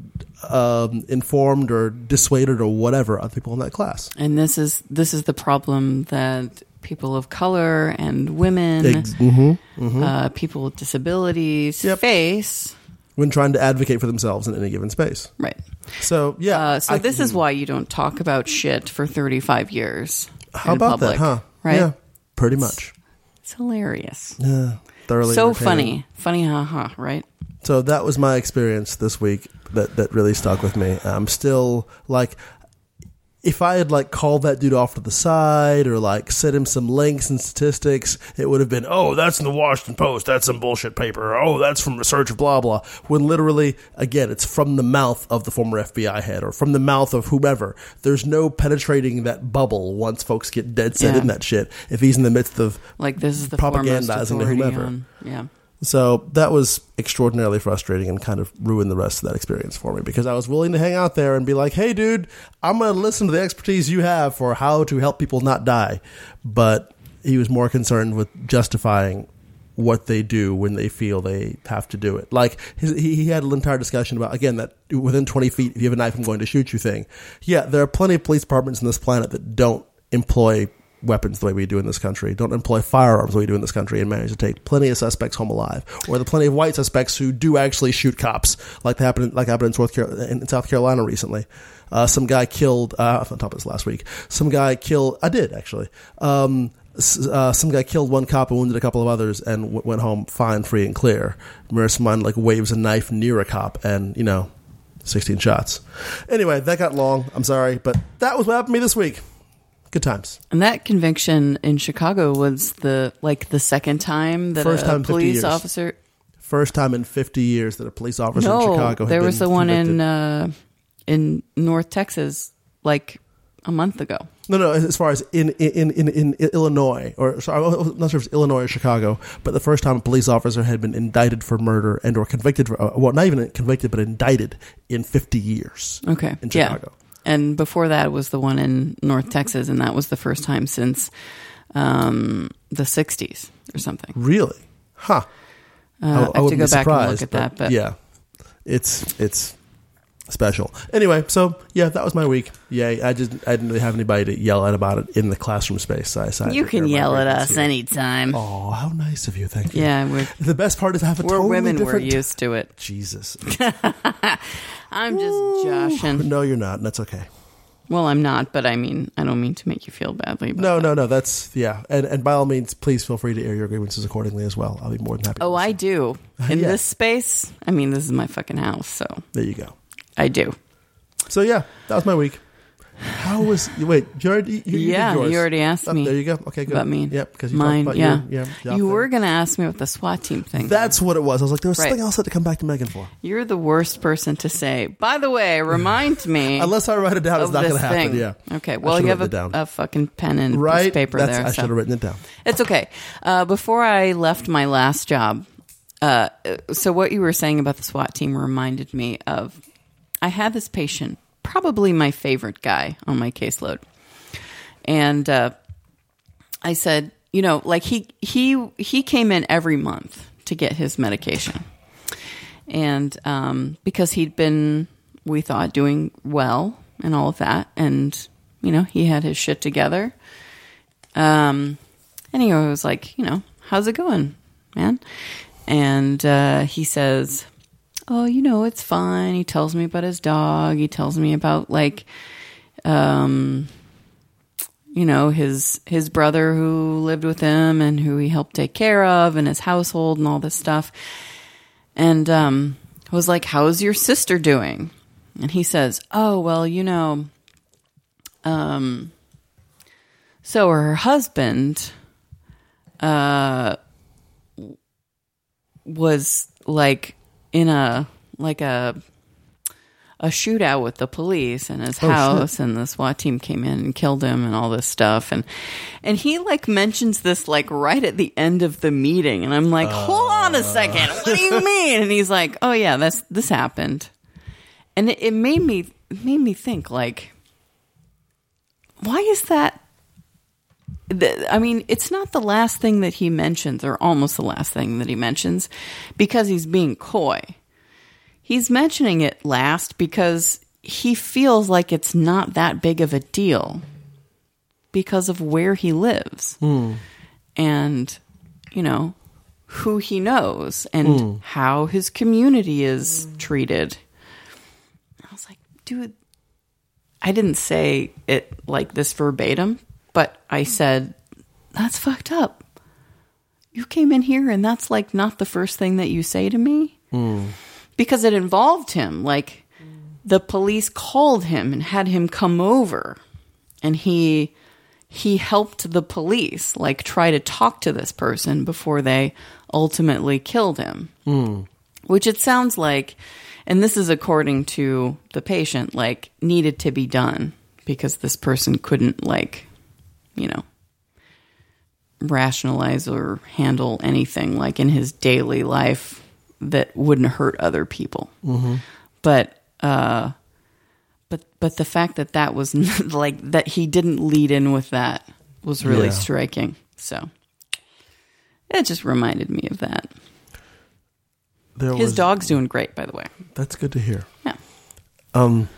um, informed or dissuaded or whatever other people in that class? And this is this is the problem that people of color and women, Ex- mhm. uh, people with disabilities Yep. face. When trying to advocate for themselves in any given space. Right. So yeah. Uh, so I- this is why you don't talk about shit for 35 years. how in about public, that, huh? Right. Yeah, pretty much. It's hilarious. Yeah, thoroughly so funny. Funny, haha, right? So that was my experience this week that that really stuck with me. I'm still like if I had like called that dude off to the side or like sent him some links and statistics, it would have been, oh, that's in the Washington Post. That's some bullshit paper. Oh, that's from research blah, blah. When literally, again, it's from the mouth of the former FBI head or from the mouth of whomever. There's no penetrating that bubble once folks get dead set Yeah. in that shit. If he's in the midst of Like this is the Propagandizing to whomever. on- Yeah. So that was extraordinarily frustrating and kind of ruined the rest of that experience for me because I was willing to hang out there and be like, hey, dude, I'm going to listen to the expertise you have for how to help people not die. But he was more concerned with justifying what they do when they feel they have to do it. Like he, he had an entire discussion about again that within 20 feet, if you have a knife, I'm going to shoot you thing. Yeah, there are plenty of police departments in this planet that don't employ weapons the way we do in this country, don't employ firearms the way we do in this country, and manage to take plenty of suspects home alive, or the plenty of white suspects who do actually shoot cops, like happened like happened in South Carolina, in South Carolina recently. Uh, some guy killed. Uh, on top of this last week, some guy killed. I did actually. Um, uh, some guy killed one cop and wounded a couple of others and w- went home fine, free, and clear. Marissa Mine like waves a knife near a cop and, you know, 16 shots. Anyway, that got long. I'm sorry, but that was what happened to me this week. Good times. And that conviction in Chicago was the like the second time that First a time in 50 police years. officer. First time in 50 years that a police officer No, in Chicago had there was been the one in convicted. uh, in North Texas like a month ago. No, no. As far as in in in, in Illinois, or sorry, I'm not sure if it's Illinois or Chicago, but the first time a police officer had been indicted for murder and or convicted for uh, well, not even convicted, but indicted in 50 years. Okay, In yeah. And before that was the one in North Texas, and that was the first time since um, the '60s or something. Really? Huh. Uh, I, have to go be back and look surprised, at that, but yeah, it's it's special. Anyway, so yeah, that was my week. Yay! I just I didn't really have anybody to yell at about it in the classroom space. So I decided you can yell at us here. anytime. Oh, how nice of you! Thank you. Yeah, we're The best part is I have a we're totally women. We're used to it. Jesus. I'm just joshing. no, you're not. and That's okay. Well, I'm not, but I mean, I don't mean to make you feel badly. No, no, no. That's yeah. And and by all means, please feel free to air your grievances accordingly as well. I'll be more than happy. Oh, I do. In Yeah. this space, I mean, this is my fucking house, so There you go. I do. So yeah, that was my week. How was wait? You already you, you yeah, you already asked Oh, me there you go. Okay, good. about me. Yep, because you mine. about yeah, your, yeah, you thing. were gonna ask me about the SWAT team thing. That's what it was. I was like, there was Right. something else I had to come back to Megan for. You're the worst person to say. By the way, remind me. Unless I write it down, it's not gonna happen. thing. Yeah. Okay. Well, you have a, a fucking pen and piece of right paper That's, there. I so. should have written it down. It's okay. Uh, before I left my last job, uh, so what you were saying about the SWAT team reminded me of. I had this patient, probably my favorite guy on my caseload, and uh, I said, you know, like he he he came in every month to get his medication, and um, because he'd been, we thought, doing well and all of that, and you know, he had his shit together. Um, anyway, I was like, you know, how's it going, man? And uh, he says, oh, you know, it's fine. He tells me about his dog. He tells me about like, um, you know, his his brother who lived with him and who he helped take care of, and his household and all this stuff. And um, I was like, "How's your sister doing?" And he says, "Oh, well, you know, um, so her husband, uh, was like in a like a a shootout with the police in his Oh, shit. house and the SWAT team came in and killed him and all this stuff. And and he like mentions this like right at the end of the meeting. And I'm like hold on a second. What do you uh. mean? And he's like oh yeah that's this happened. And it, it made me it made me think like why is that the- I mean, it's not the last thing that he mentions, or almost the last thing that he mentions, because he's being coy. He's mentioning it last because he feels like it's not that big of a deal because of where he lives hmm. and, you know, who he knows and hmm. how his community is treated. I was like, dude, I didn't say it like this verbatim, but I said, that's fucked up. You came in here and that's like not the first thing that you say to me. Hmm. Because it involved him. Like the police called him and had him come over. And he he helped the police like try to talk to this person before they ultimately killed him. Hmm. Which it sounds like and this is according to the patient like needed to be done because this person couldn't like you know rationalize or handle anything like in his daily life that wouldn't hurt other people. But uh, but but the fact that that was like that he didn't lead in with that was really Yeah. striking. So it just reminded me of that. There His was- dog's doing great, by the way. That's good to hear. Yeah. Um,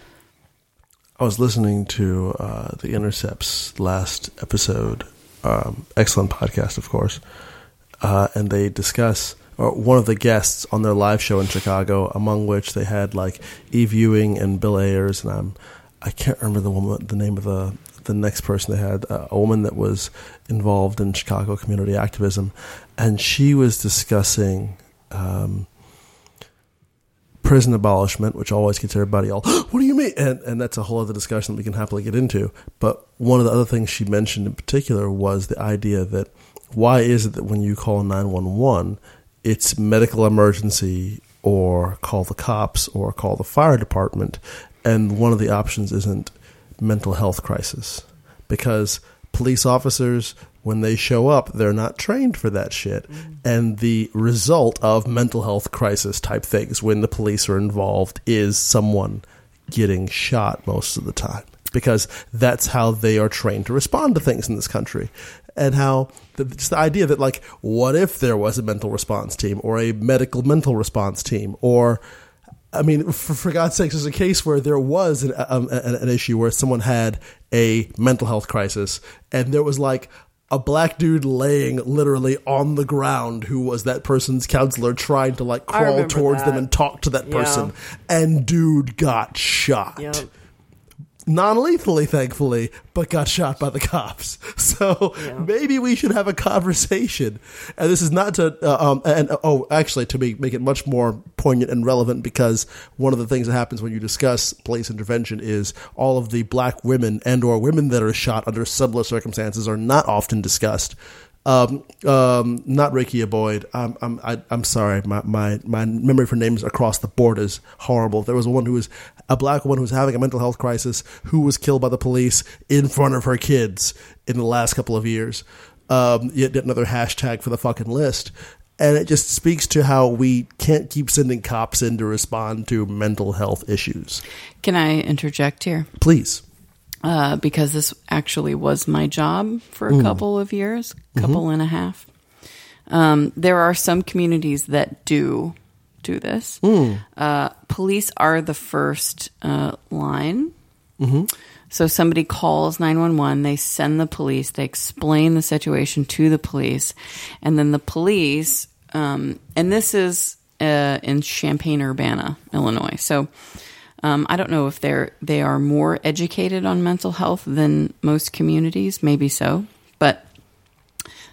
I was listening to uh, the Intercepts last episode. Um, excellent podcast, of course. Uh, and they discuss, or one of the guests on their live show in Chicago, among which they had like Eve Ewing and Bill Ayers, and I'm I can't remember the woman, the name of the the next person they had, uh, a woman that was involved in Chicago community activism, and she was discussing. Um, prison abolishment, which always gets everybody all, what do you mean? And, and that's a whole other discussion that we can happily get into. But one of the other things she mentioned in particular was the idea that why is it that when you call 911, it's medical emergency or call the cops or call the fire department, and one of the options isn't mental health crisis? Because police officers, when they show up, they're not trained for that shit. And the result of mental health crisis type things when the police are involved is someone getting shot most of the time. Because that's how they are trained to respond to things in this country. And how the, just the idea that, like, what if there was a mental response team or a medical mental response team or I mean, for, for God's sakes, there's a case where there was an, um, an, an issue where someone had a mental health crisis, and there was like a black dude laying literally on the ground who was that person's counselor trying to like crawl towards them and talk to that Yeah. person, and dude got shot Yep. Non-lethally thankfully but got shot by the cops. So maybe we should have a conversation. And this is not to uh, um and oh actually to make, make it much more poignant and relevant because one of the things that happens when you discuss police intervention is all of the black women and or women that are shot under similar circumstances are not often discussed um, um, not Rekia Boyd. I'm, I'm, I, I'm sorry. My, my, my memory for names across the board is horrible. There was a one who was a black woman who was having a mental health crisis who was killed by the police in front of her kids in the last couple of years. Um, yet another hashtag for the fucking list. And it just speaks to how we can't keep sending cops in to respond to mental health issues. Can I interject here? Please. Uh, because this actually was my job for a couple of years, couple and a half. Um, there are some communities that do do this. Uh, police are the first uh, line. So somebody calls 911, they send the police, they explain the situation to the police, and then the police, um, and this is uh, in Champaign Urbana, Illinois. So um, I don't know if they're they are more educated on mental health than most communities, maybe so, but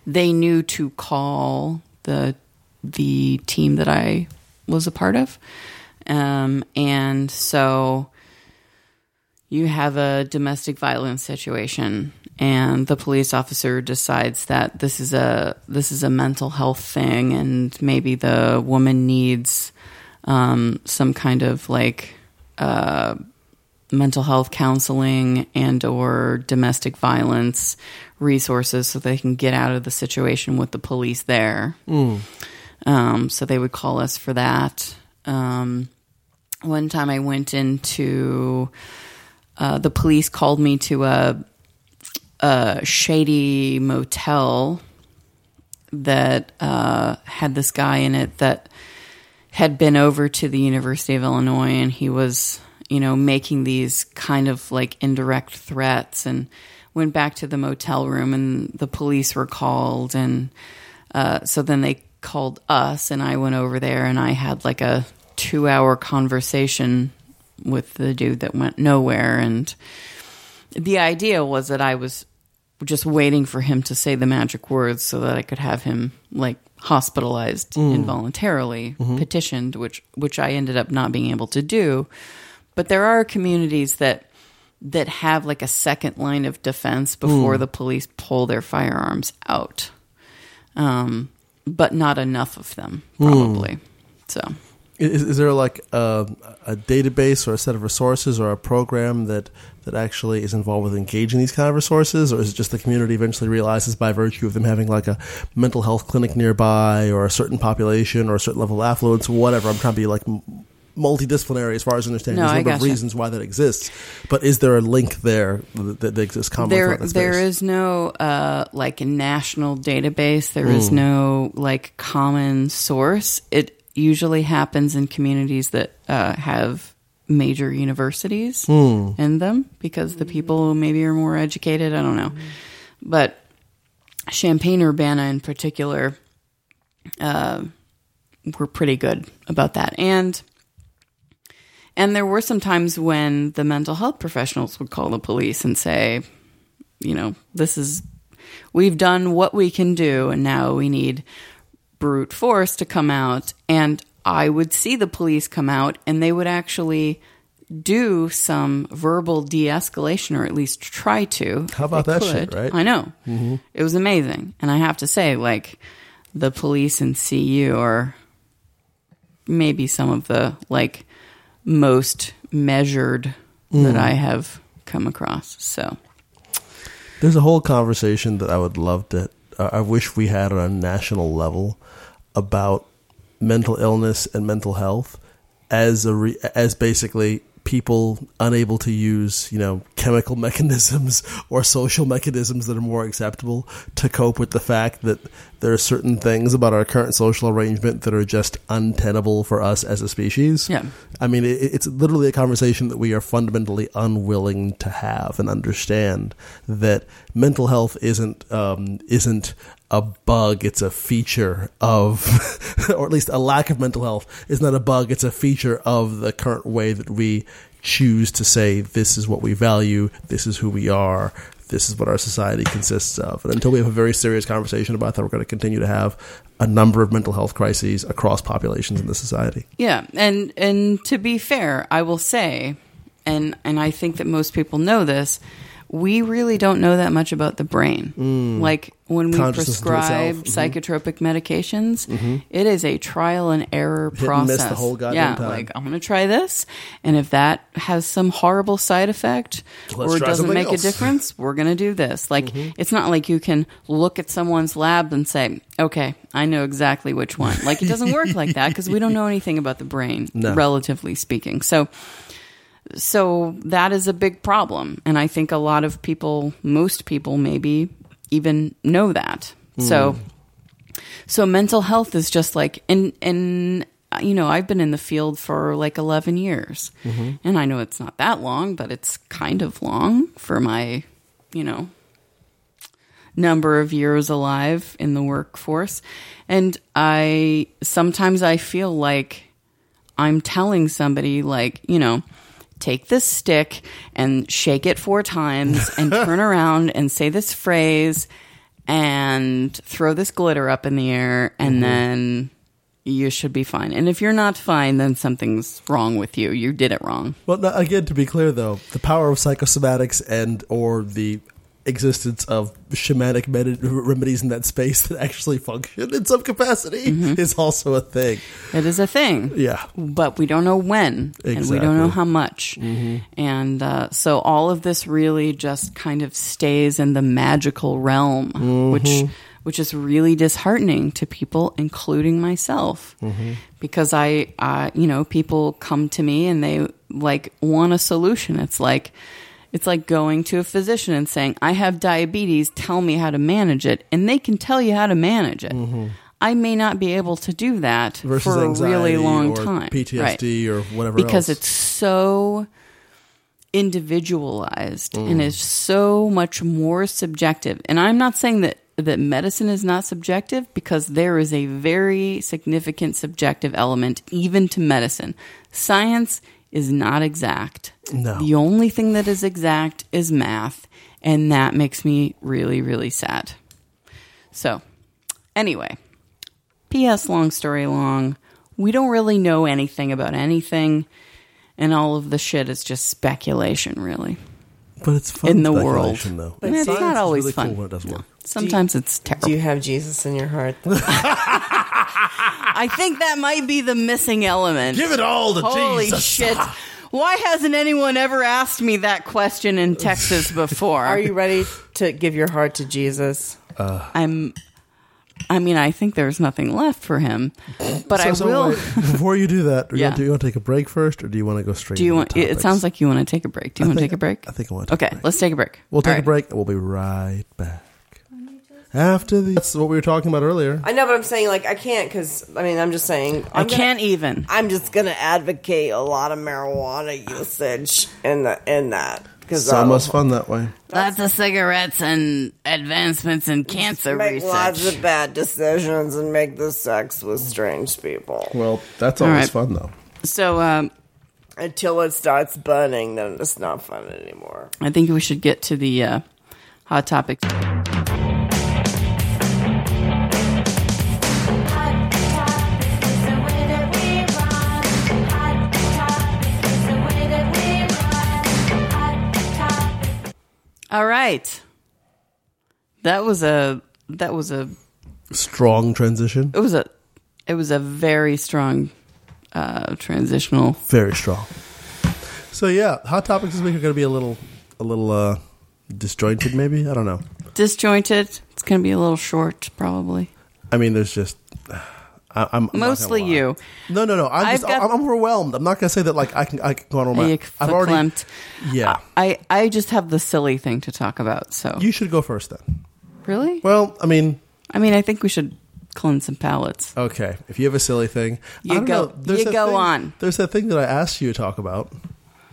they knew to call the the team that I was a part of, um, and so you have a domestic violence situation and the police officer decides that this is a this is a mental health thing and maybe the woman needs um, some kind of like uh, mental health counseling and or domestic violence resources so they can get out of the situation with the police there. Um, so they would call us for that. Um, one time i went into uh, the police called me to a, a shady motel that uh, had this guy in it that had been over to the University of Illinois and he was, you know, making these kind of like indirect threats and went back to the motel room and the police were called and uh, so then they called us and I went over there and I had like a two hour conversation with the dude that went nowhere. And the idea was that I was just waiting for him to say the magic words so that I could have him like hospitalized mm. involuntarily, mm-hmm. petitioned, which which I ended up not being able to do. But there are communities that that have like a second line of defense before mm. the police pull their firearms out. Um, but not enough of them, mm. probably. So Is, is there like a, a database or a set of resources or a program that that actually is involved with engaging these kind of resources, or is it just the community eventually realizes by virtue of them having like a mental health clinic nearby, or a certain population, or a certain level of affluence, or whatever? I'm trying to be like multidisciplinary as far as understanding. No, There's a number of reasons why that exists, but is there a link there that, that exists commonly there throughout the space? there is no uh, like national database there is Hmm. no like common source it usually happens in communities that uh, have major universities Hmm. in them because the people maybe are more educated i don't know but champaign urbana in particular uh, were pretty good about that and and there were some times when the mental health professionals would call the police and say, you know, this is, we've done what we can do, and now we need brute force to come out. And I would see the police come out, and they would actually do some verbal de escalation, or at least try to. How about that shit, right? I know. It was amazing. And I have to say, like, the police in CU are maybe some of the like most measured that I have come across. So There's a whole conversation that I would love to. Uh, I wish we had on a national level about mental illness and mental health as a re, as basically people unable to use you know chemical mechanisms or social mechanisms that are more acceptable to cope with the fact that there are certain things about our current social arrangement that are just untenable for us as a species. Yeah. I mean, it, it's literally a conversation that we are fundamentally unwilling to have and understand that mental health isn't um, isn't a bug; it's a feature of, or at least a lack of mental health is not a bug; it's a feature of the current way that we choose to say this is what we value, this is who we are. This is what our society consists of. And until we have a very serious conversation about that, we're going to continue to have a number of mental health crises across populations in the society. yeah, and and to be fair, I will say, and and I think that most people know this. We really don't know that much about the brain. Like when we Mm. Consciousness to itself. prescribe Mhm. psychotropic medications, it is a trial and error and process. miss the whole goddamn yeah, time. like I'm going to try this, and if that has some horrible side effect Let's or doesn't make else. a difference, we're going to do this. Like it's not like you can look at someone's lab and say, "Okay, I know exactly which one." Like it doesn't work like that because we don't know anything about the brain, No. relatively speaking. So so that is a big problem. And i think a lot of people most people maybe even know that. So hmm. so mental health is just like and and you know i've been in the field for like 11 years. Mm-hmm. And i know it's not that long but it's kind of long for my you know number of years alive in the workforce. And i sometimes i feel like I'm telling somebody like, you know, take this stick and shake it four times and turn around and say this phrase and throw this glitter up in the air and mm-hmm. then you should be fine. And if you're not fine, then something's wrong with you. You did it wrong. Well, again, to be clear, though, the power of psychosomatics and or the existence of shamanic med- remedies in that space that actually function in some capacity is also a thing. It is a thing. Yeah. but we don't know when and we don't know how much. And uh, so all of this really just kind of stays in the magical realm which which is really disheartening to people including myself. Because i uh, you know people come to me and they like want a solution. It's like it's like going to a physician and saying, I have diabetes, tell me how to manage it. And they can tell you how to manage it. Mm-hmm. I may not be able to do that Versus for a really long or time. PTSD or whatever Because else. it's so individualized and mm. is so much more subjective. And I'm not saying that that medicine is not subjective because there is a very significant subjective element even to medicine. Science is not exact. No. The only thing that is exact is math, and that makes me really really sad. So, anyway, P.S. Long story long, we don't really know anything about anything, and all of the shit is just speculation, really. but it's fun in the world. speculation, though. And it's Science not is always really fun. cool when it does No. Work. Sometimes it's terrible. Do you have Jesus in your heart? I think that might be the missing element. Give it all to Jesus. Holy Jesus. shit. Why hasn't anyone ever asked me that question in Texas before? Are you ready to give your heart to Jesus? Uh. I'm I mean, I think there's nothing left for him. But I So- so will wait, before you do that, do you Yeah. want to- do you want to take a break first, or do you want to go straight? Do you into want it sounds like you want to take a break. Do you I want to take a break? I think I want to. Take Okay, a break. let's take a break. We'll take All a right. break. and We'll be right back. After the, that's what we were talking about earlier. I know, but I'm saying like I can't because I mean I'm just saying I I'm gonna- can't even. I'm just gonna advocate a lot of marijuana usage in the in that because So much fun that way. Lots of cigarettes and advancements in cancer research. make lots of bad decisions and make the sex with strange people Well, that's All always right. fun though. So um, until it starts burning. Then it's not fun anymore. I think we should get to the uh, hot topics. All right. That was a that was a Strong transition. it was a it was a very strong uh, transitional. Very strong. So yeah, hot topics this week are going to be a little, a little uh, disjointed. Maybe I don't know. Disjointed. It's going to be a little short, probably. I mean, there's just. I, I'm I'm Mostly you. No, no, no. I'm just, got- I'm overwhelmed. I'm not going to say that like I can I can go on all my. I've already. Yeah. I I just have the silly thing to talk about. So You should go first then. really, Well, I mean, I mean, I think we should cleanse some palates. okay. If you have a silly thing, You go- know. You go thing- on. There's that thing that I asked you to talk about.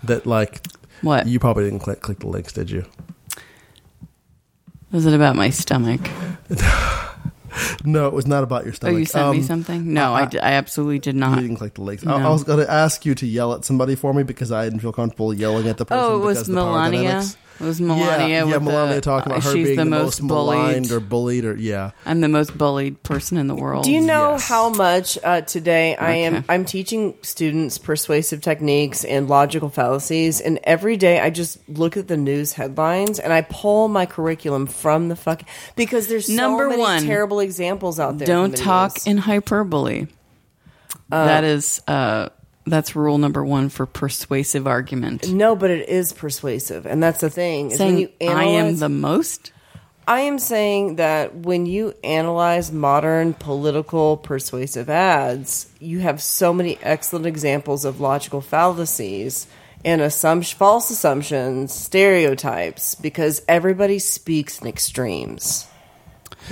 That like What you probably didn't click, click the links, did you? was it about my stomach? No, it was not about your Oh, you sent me Um, something? No, I, I- I absolutely did not. You didn't click the links. I, No. I was going to ask you to yell at somebody for me because I didn't feel comfortable yelling at the person. Oh, it was of the power Melania. Dynamics. It was Melania. Yeah, yeah, Melania the, talking about uh, her she's being the, the, most maligned bullied. or bullied or yeah. I'm the most bullied person in the world. Do you know Yes. how much uh, today I am? I'm teaching students persuasive techniques and logical fallacies, and every day I just look at the news headlines and I pull my curriculum from the fucking because there's so Number many one, terrible examples out there. Don't the talk news. in hyperbole. that is uh, that's rule number one for persuasive argument. No, but it is persuasive, and that's the thing. Is when Saying you I am the most. I am saying that when you analyze modern political persuasive ads, you have so many excellent examples of logical fallacies and assumption, false assumptions, stereotypes, because everybody speaks in extremes.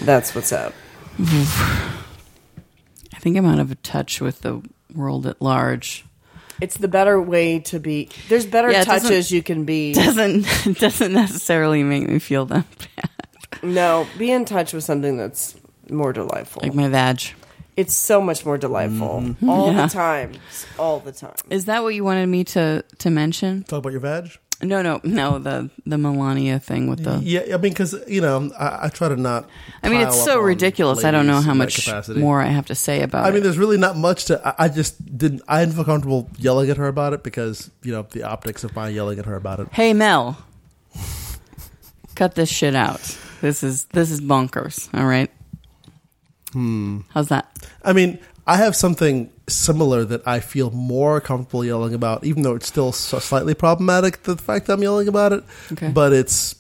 That's what's up. I think I'm out of touch with the world at large. It's the better way to be. There's better Yeah, it touches you can be. Doesn't doesn't necessarily make me feel that bad. No, be in touch with something that's more delightful. Like my vag. It's so much more delightful mm-hmm. all Yeah. the time, all the time. Is that what you wanted me to to mention? Talk about your vag. No, no, no. The the Melania thing with the. Yeah, I mean, because you know, I, I try to not. I mean, it's so ridiculous. I don't know how much capacity. more I have to say about it. I mean, there's really not much to. I, I just didn't. I didn't feel comfortable yelling at her about it because you know the optics of my yelling at her about it. Hey Mel, cut this shit out. This is this is bonkers. All right. Hmm. How's that? I mean, I have something similar that I feel more comfortable yelling about, even though it's still so slightly problematic. The fact that I'm yelling about it, Okay. but it's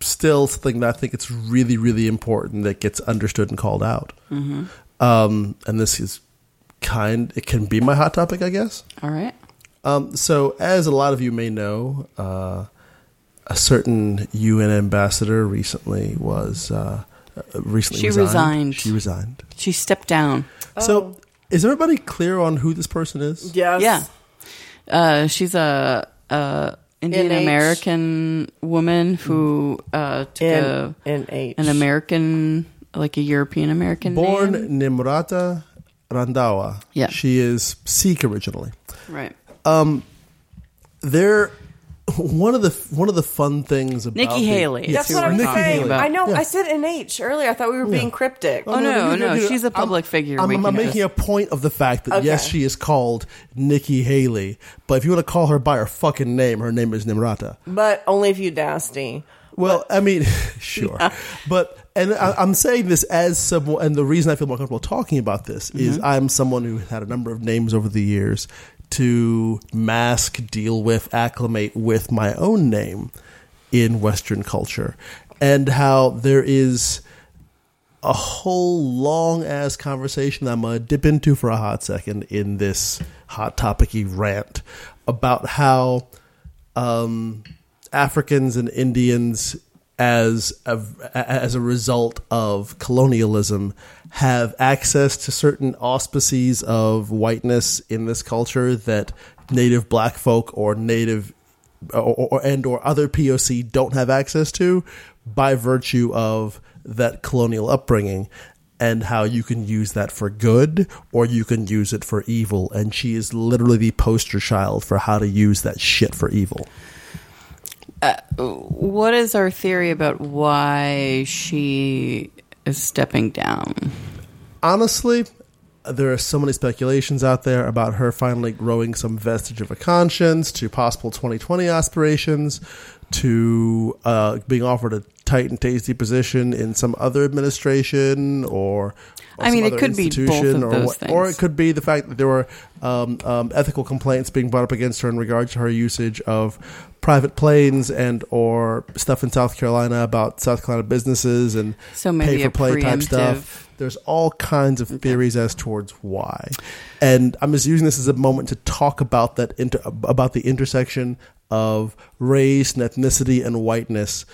still something that I think it's really, really important that gets understood and called out. Mm-hmm. Um, and this is kind. It can be my hot topic, I guess. All right. Um, so, as a lot of you may know, uh, a certain UN ambassador recently was uh, uh, recently She resigned. resigned. She resigned. She stepped down. So, is everybody clear on who this person is? Yes. Yeah. Uh, she's a, a Indian NH. American woman who uh, took a, In, in an American, like a European American Born name. Nimrata Randhawa. Yeah. She is Sikh originally. Right. There, one of the one of the fun things about Nikki the- Haley. Yes, That's what I'm Nikki saying. Haley. I know. Yeah. I said in H earlier. I thought we were being cryptic. Oh, no, you- no, you- she's a I'm- public figure. I'm, We I'm making a point of the fact that yes, she is called Nikki Haley, but if you want to call her by her fucking name, her name is Nimrata. But only if you nasty. Well, I mean, sure, but and I, I'm saying this as someone, and the reason I feel more comfortable talking about this is Mm-hmm. I'm someone who had a number of names over the years to mask, deal with, acclimate with my own name in Western culture, and how there is a whole long ass conversation that I'm gonna dip into for a hot second in this hot topicy rant about how um, Africans and Indians, as a, as a result of colonialism, have access to certain auspices of whiteness in this culture that native black folk or native or, or and or other POC don't have access to by virtue of that colonial upbringing and how you can use that for good or you can use it for evil. And she is literally the poster child for how to use that shit for evil What is our theory about why she is stepping down? honestly there are so many speculations out there about her finally growing some vestige of a conscience to possible 2020 aspirations to uh, being offered a tight and tasty position in some other administration or, or I mean, it could be both of or those what- or it could be the fact that there were um, um, ethical complaints being brought up against her in regard to her usage of private planes and or stuff in South Carolina about South Carolina businesses and So maybe pay for play type stuff. There's all kinds of theories as towards why, and I'm just using this as a moment to talk about that inter- about the intersection of race and ethnicity and whiteness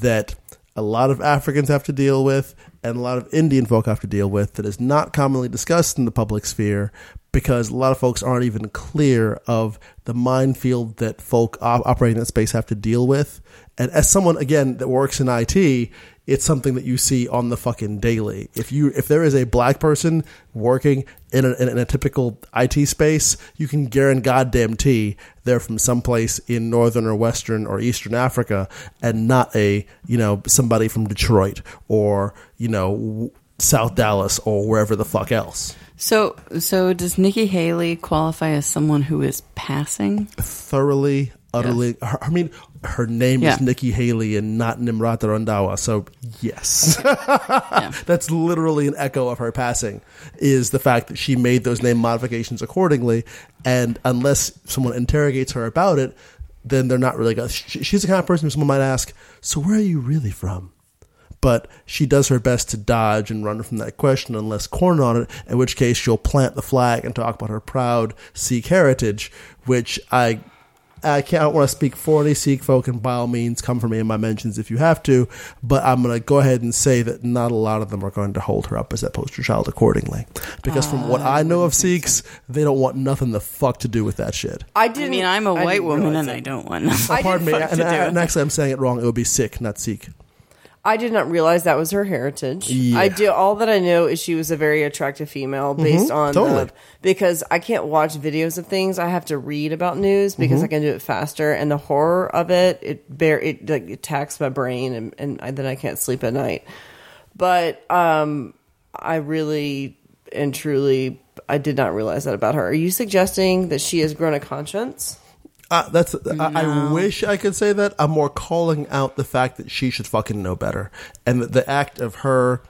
that a lot of Africans have to deal with and a lot of Indian folk have to deal with that is not commonly discussed in the public sphere because a lot of folks aren't even clear of the minefield that folk op- operating in that space have to deal with. And as someone again that works in IT, it's something that you see on the fucking daily. If you if there is a black person working in a, in a typical IT space, you can guarantee goddamn t they're from someplace in northern or western or eastern Africa, and not a you know somebody from Detroit or you know South Dallas or wherever the fuck else. So, so does Nikki Haley qualify as someone who is passing? Thoroughly, utterly. Her, I mean, her name Yeah. is Nikki Haley and not Nimrata Randhawa. So yes. That's literally an echo of her passing. Is the fact that she made those name modifications accordingly, and unless someone interrogates her about it, then they're not really. Gonna, she- she's the kind of person who someone might ask, "So where are you really from?" But she does her best to dodge and run from that question unless cornered on it, in which case she'll plant the flag and talk about her proud Sikh heritage, which I I can't I don't want to speak for any Sikh folk, and by all means, come for me in my mentions if you have to. But I'm going to go ahead and say that not a lot of them are going to hold her up as that poster child accordingly, because from what ah, I know of Sikhs, they don't want nothing the fuck to do with that shit. I I didn't. mean, I'm a I white woman and it. I don't want. I Pardon me, didn't and, fuck to do and actually, I'm saying it wrong. It would be Sikh, not Sikh. I did not realize that was her heritage. Yeah. I do. All that I know is she was a very attractive female based on Mm-hmm. totally. the, because I can't watch videos of things. I have to read about news because Mm-hmm. I can do it faster. And the horror of it, it bear it like attacks my brain, and, and I, then I can't sleep at night. But um, I really and truly, I did not realize that about her. Are you suggesting that she has grown a conscience? Uh, that's. I, I wish I could say that. I'm more calling out the fact that she should fucking know better, and that the act of her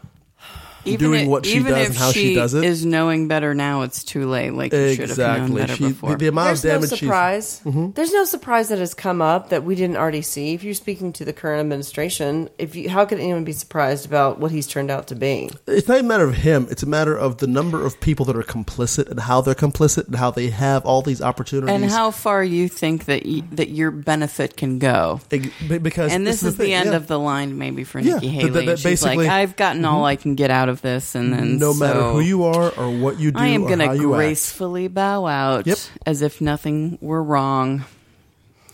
doing if, what she even does if and how she does it. is knowing better now. It's too late. Like you should have known exactly. better She, before. the, the amount There's of no damage she's surprise. Mm-hmm. There's no surprise that has come up that we didn't already see. If you're speaking to the current administration, if you, how could anyone be surprised about what he's turned out to be? it's not a matter of him. It's a matter of the number of people that are complicit and how they're complicit and how they have all these opportunities. and how far you think that y- that your benefit can go. Eg- be- because And this is the, thing, end yeah. of the line, maybe for Yeah, Nikki that- Haley. that- that She's like, basically- I've gotten all I can get out of this, and then no matter who you are or what you do. I am going to gracefully bow out, Yep. as if nothing were wrong,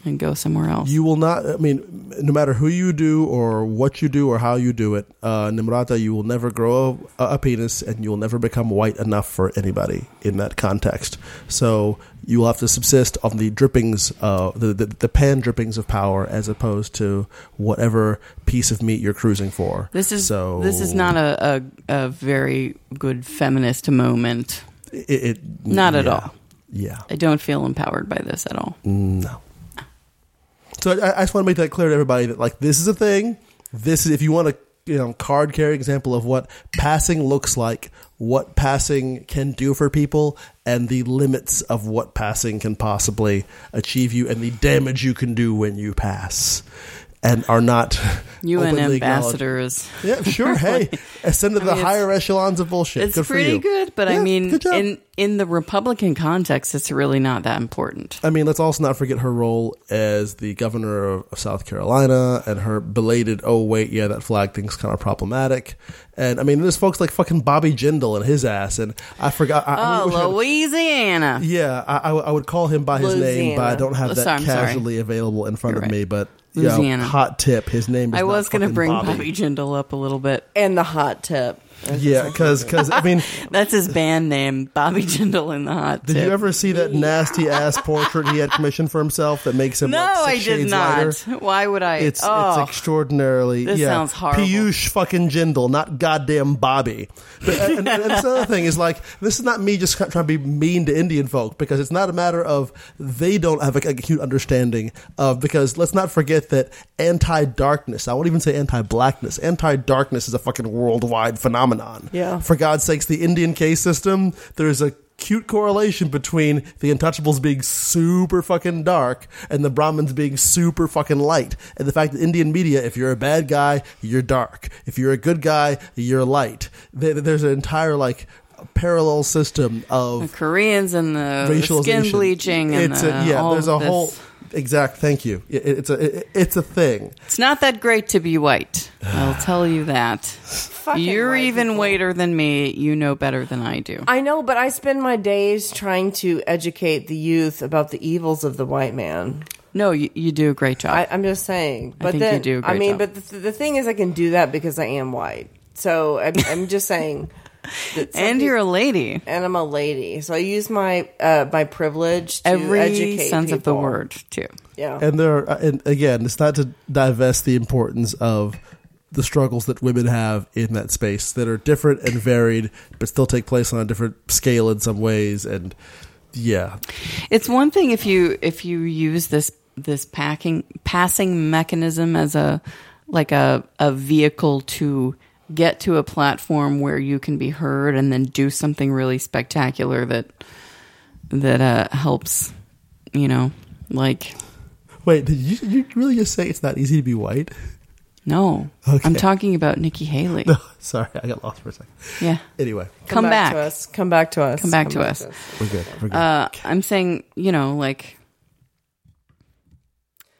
and go somewhere else. You will not. I mean, no matter who you do or what you do or how you do it, uh, Nimrata, you will never grow a, a penis, and you will never become white enough for anybody in that context. So you will have to subsist on the drippings, uh, the, the the pan drippings of power, as opposed to whatever piece of meat you're cruising for. this is so. this is not a, a, a very good feminist moment. It, it- Not at all. Yeah. I don't feel empowered by this at all. No. So I, I just want to make that clear to everybody that like this is a thing. This is if you want to you know card carrying example of what passing looks like, what passing can do for people, and the limits of what passing can possibly achieve you, and the damage you can do when you pass, and are not UN openly acknowledged. ambassador is. Yeah, sure. Hey, ascend to the mean, it's- higher echelons of bullshit. It's good pretty good, but I mean, in in the Republican context, it's really not that important. I mean, let's also not forget her role as the governor of, of South Carolina and her belated, oh, wait, yeah, that flag thing's kind of problematic. And I mean, there's folks like fucking Bobby Jindal and his ass. And I forgot. I, I Oh, I- Louisiana. yeah, I, I, I would call him by his name, but I don't have oh, that Sorry, I'm sorry. casually available in front You're of right. me. But, you know, Louisiana. hot tip, his name is I was going to bring Bobby. Bobby Jindal up a little bit. And the hot tip. Yeah, because, because I mean, That's his band name, Bobby Jindal in the Hot did Tip. you ever see that nasty ass portrait he had commissioned for himself that makes him No, like I did not. lighter? Why would I? It's oh, it's extraordinarily. This yeah, sounds horrible. Piyush fucking Jindal, not goddamn Bobby. But, and, and, and this other thing is like this is not me just trying to be mean to Indian folk because it's not a matter of they don't have a, acute understanding of because let's not forget that anti-darkness. I won't even say anti-blackness. Anti-darkness is a fucking worldwide phenomenon. Yeah. For God's sakes, the Indian caste system. There's a cute correlation between the untouchables being super fucking dark and the brahmins being super fucking light and the fact that indian media if you're a bad guy you're dark if you're a good guy you're light there's an entire like parallel system the of Koreans and the racialization skin bleaching and it's the, a, yeah there's a whole exact thank you It- it's a it- it's a thing It's not that great to be white. I'll tell you that. Fucking You're white even people. whiter than me. You know better than I do. I know, but I spend my days trying to educate the youth about the evils of the white man. No, you, you do a great job. I, I'm just saying. But think you then, do a I great mean, job. but the, the thing is, I can do that because I am white. So I'm, I'm just saying. and you're a lady. and I'm a lady, so I use my uh, my privilege to Every educate sense of the people. word, too. Yeah, and there are, and again it's not to divest the importance of the struggles that women have in that space that are different and varied but still take place on a different scale in some ways and yeah. It's one thing if you if you use this this packing passing mechanism as a like a a vehicle to get to a platform where you can be heard and then do something really spectacular that that uh, helps, you know, like. Wait did you, you really just say it's not easy to be white no, Okay. I'm talking about Nikki Haley. no sorry i got lost for a second Yeah, anyway come, back. to us. Come back to us. Come back to us. we're good we're good Uh, I'm saying, you know, like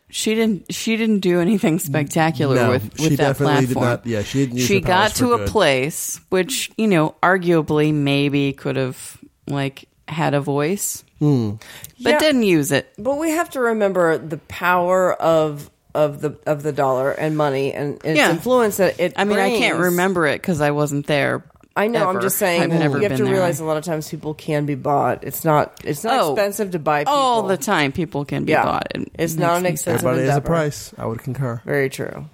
she didn't she didn't do anything spectacular No, with she with that definitely did platform. not- yeah, she didn't use She her powers got for to a good. place which you know, arguably, maybe could have like had a voice, Hmm. but Yeah. didn't use it. But we have to remember the power of of the of the dollar and money and its Yeah. influence that it. I mean, I can't remember it because I wasn't there. I know. I'm just saying. I've never you have been to there. realize a lot of times people can be bought. It's not. It's not Oh. expensive to buy. People. all the time. People can be Yeah. bought. It It's not an me expensive- sad. everybody has a price i would concur Very true.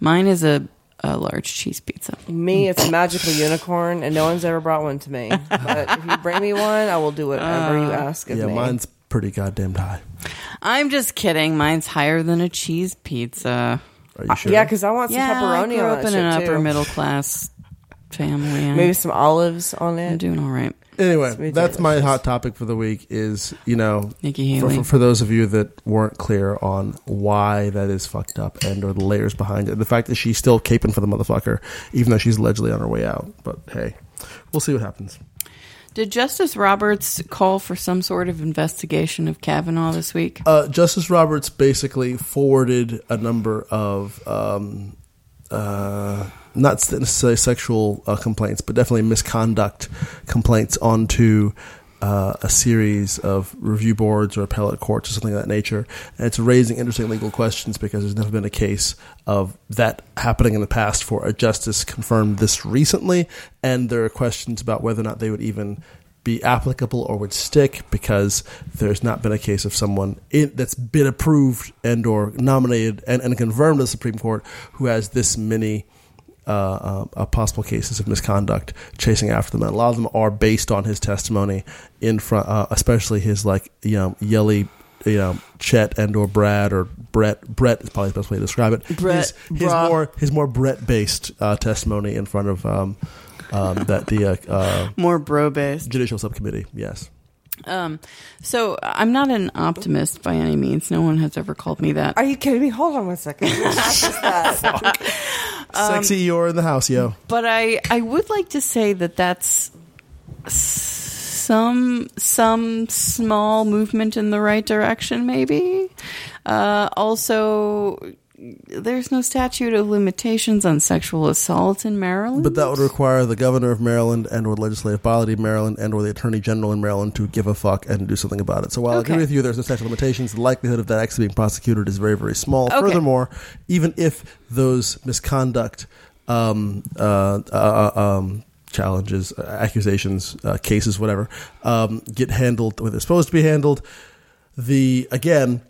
Mine is a, a large cheese pizza. Me, it's a magical unicorn, and no one's ever brought one to me. But if you bring me one, I will do whatever you uh, ask of yeah me. mine's pretty goddamn high I'm just kidding. Mine's higher than a cheese pizza. are you uh, sure Yeah, because I want some yeah, I pepperoni grew on up that in an shit, upper middle class family. and Maybe some olives on I'm it. doing all right. Anyway, Sweet that's my delicious. hot topic for the week. Is you know, Nikki for, Haley. for, for those of you that weren't clear on why that is fucked up and or the layers behind it, the fact that she's still caping for the motherfucker, even though she's allegedly on her way out. But hey, we'll see what happens. Did Justice Roberts call for some sort of investigation of Kavanaugh this week? Uh, Justice Roberts basically forwarded a number of um, uh, not necessarily sexual uh, complaints, but definitely misconduct complaints onto uh, a series of review boards or appellate courts or something of that nature. And it's raising interesting legal questions because there's never been a case of that happening in the past for a justice confirmed this recently. And there are questions about whether or not they would even be applicable or would stick because there's not been a case of someone in, that's been approved and or nominated and, and confirmed to the Supreme Court who has this many uh, uh, uh, possible cases of misconduct chasing after them. And a lot of them are based on his testimony in front, uh, especially his like you know yelly you know Chet and or Brad or Brett. Brett is probably the best way to describe it. Brett, his, his brah. more his more Brett based uh, testimony in front of um, um, that the uh, uh, More bro based. judicial subcommittee. Yes. Um, so I'm not an optimist by any means. No one has ever called me that. Are you kidding me? Hold on one second. What is that? Sexy Eeyore in the house, yo. but I I would like to say that that's some some small movement in the right direction maybe uh, also there's no statute of limitations on sexual assault in Maryland But that would require the governor of Maryland and or the legislative body of Maryland and or the attorney general in Maryland to give a fuck and do something about it. So while I agree with you, there's no statute of limitations. The likelihood of that actually being prosecuted is very, very small. Okay. Furthermore, even if those misconduct um, uh, uh, um, challenges, uh, accusations, uh, cases, whatever, um, get handled the way they're supposed to be handled, the again.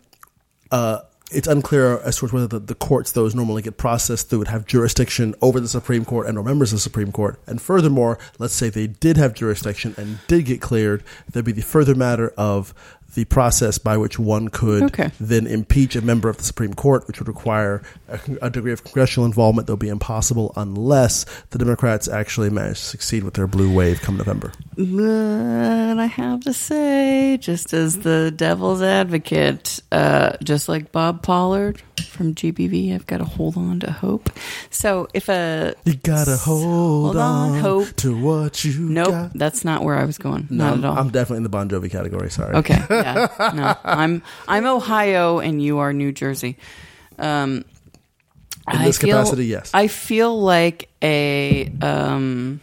Uh, it's unclear as to whether the, the courts those normally get processed through would have jurisdiction over the Supreme Court and or members of the Supreme Court. And furthermore, let's say they did have jurisdiction and did get cleared, there'd be the further matter of the process by which one could Okay. then impeach a member of the Supreme Court, which would require a, a degree of congressional involvement that would be impossible unless the Democrats actually manage to succeed with their blue wave come November. But I have to say, just as the devil's advocate, uh, just like Bob Pollard from GBV, I've got to hold on to hope. So if a You gotta hold, Hold on, on, hope. to what you nope, got. that's not where I was going. No, not at all. I'm definitely in the Bon Jovi category. Sorry. Okay, yeah, no, I'm I'm Ohio and you are New Jersey. Um, In this capacity, yes. I feel like a um,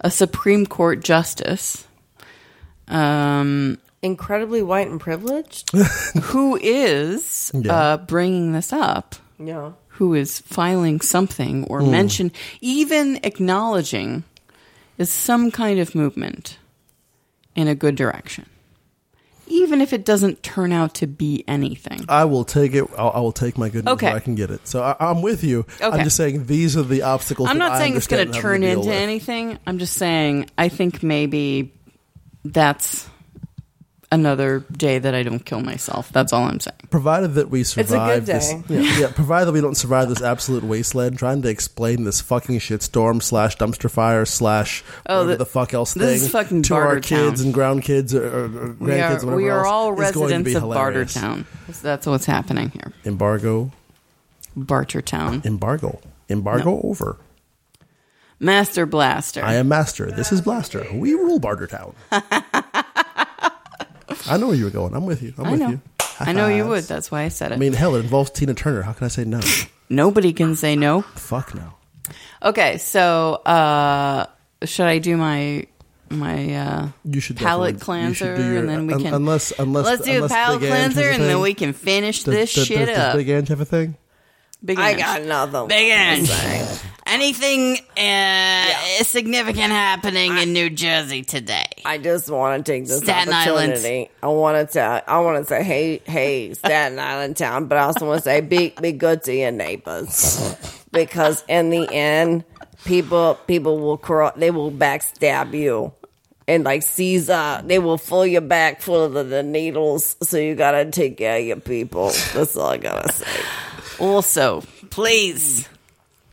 a Supreme Court justice um, Incredibly white and privileged? who is Yeah. uh, bringing this up, Yeah. who is filing something or Hmm. mention, even acknowledging, is some kind of movement in a good direction. Even if it doesn't turn out to be anything. I will take it. I'll, I will take my good news Okay. where I can get it. So I, I'm with you. Okay. I'm just saying these are the obstacles. I'm not saying it's going to turn into with. anything. I'm just saying I think maybe that's another day that I don't kill myself. That's all I'm saying. Provided that we a good survive this, day. yeah, yeah. Provided that we don't survive this absolute wasteland, trying to explain this fucking shitstorm slash dumpster fire slash Oh, whatever the- the fuck else this thing is fucking to our Barter kids Town. and ground kids or, or, or We grandkids, are, whatever we are else, all is going to residents of hilarious. Bartertown. That's what's happening here. Embargo, Bartertown. embargo, embargo over. Master Blaster. I am master. This is blaster. We rule Bartertown. I know where you were going. I'm with you. I'm I with know. you. I know you would. That's why I said it. I mean, hell, it involves Tina Turner. How can I say no? Nobody can say no. Fuck no. Okay, so uh, should I do my my uh, You should palate definitely- you should cleanser do your- and then we un- can unless unless let's do a unless palate Big Ange has cleanser and then thing. we can finish Does- this does- shit does, up. Big Ange have a thing? Big I Ange. got nothing. Big to Ange. Anything uh, significant happening in New Jersey today? I just want to take this Staten Island. opportunity. I want to tell. I want to say, hey, hey, Staten Island town, but I also want to say, be be good to your neighbors, because in the end, people people will cro- they will backstab you. And like Caesar, they will fill your back full of the, the needles. So you gotta take care of your people. That's all I gotta say. Also, please,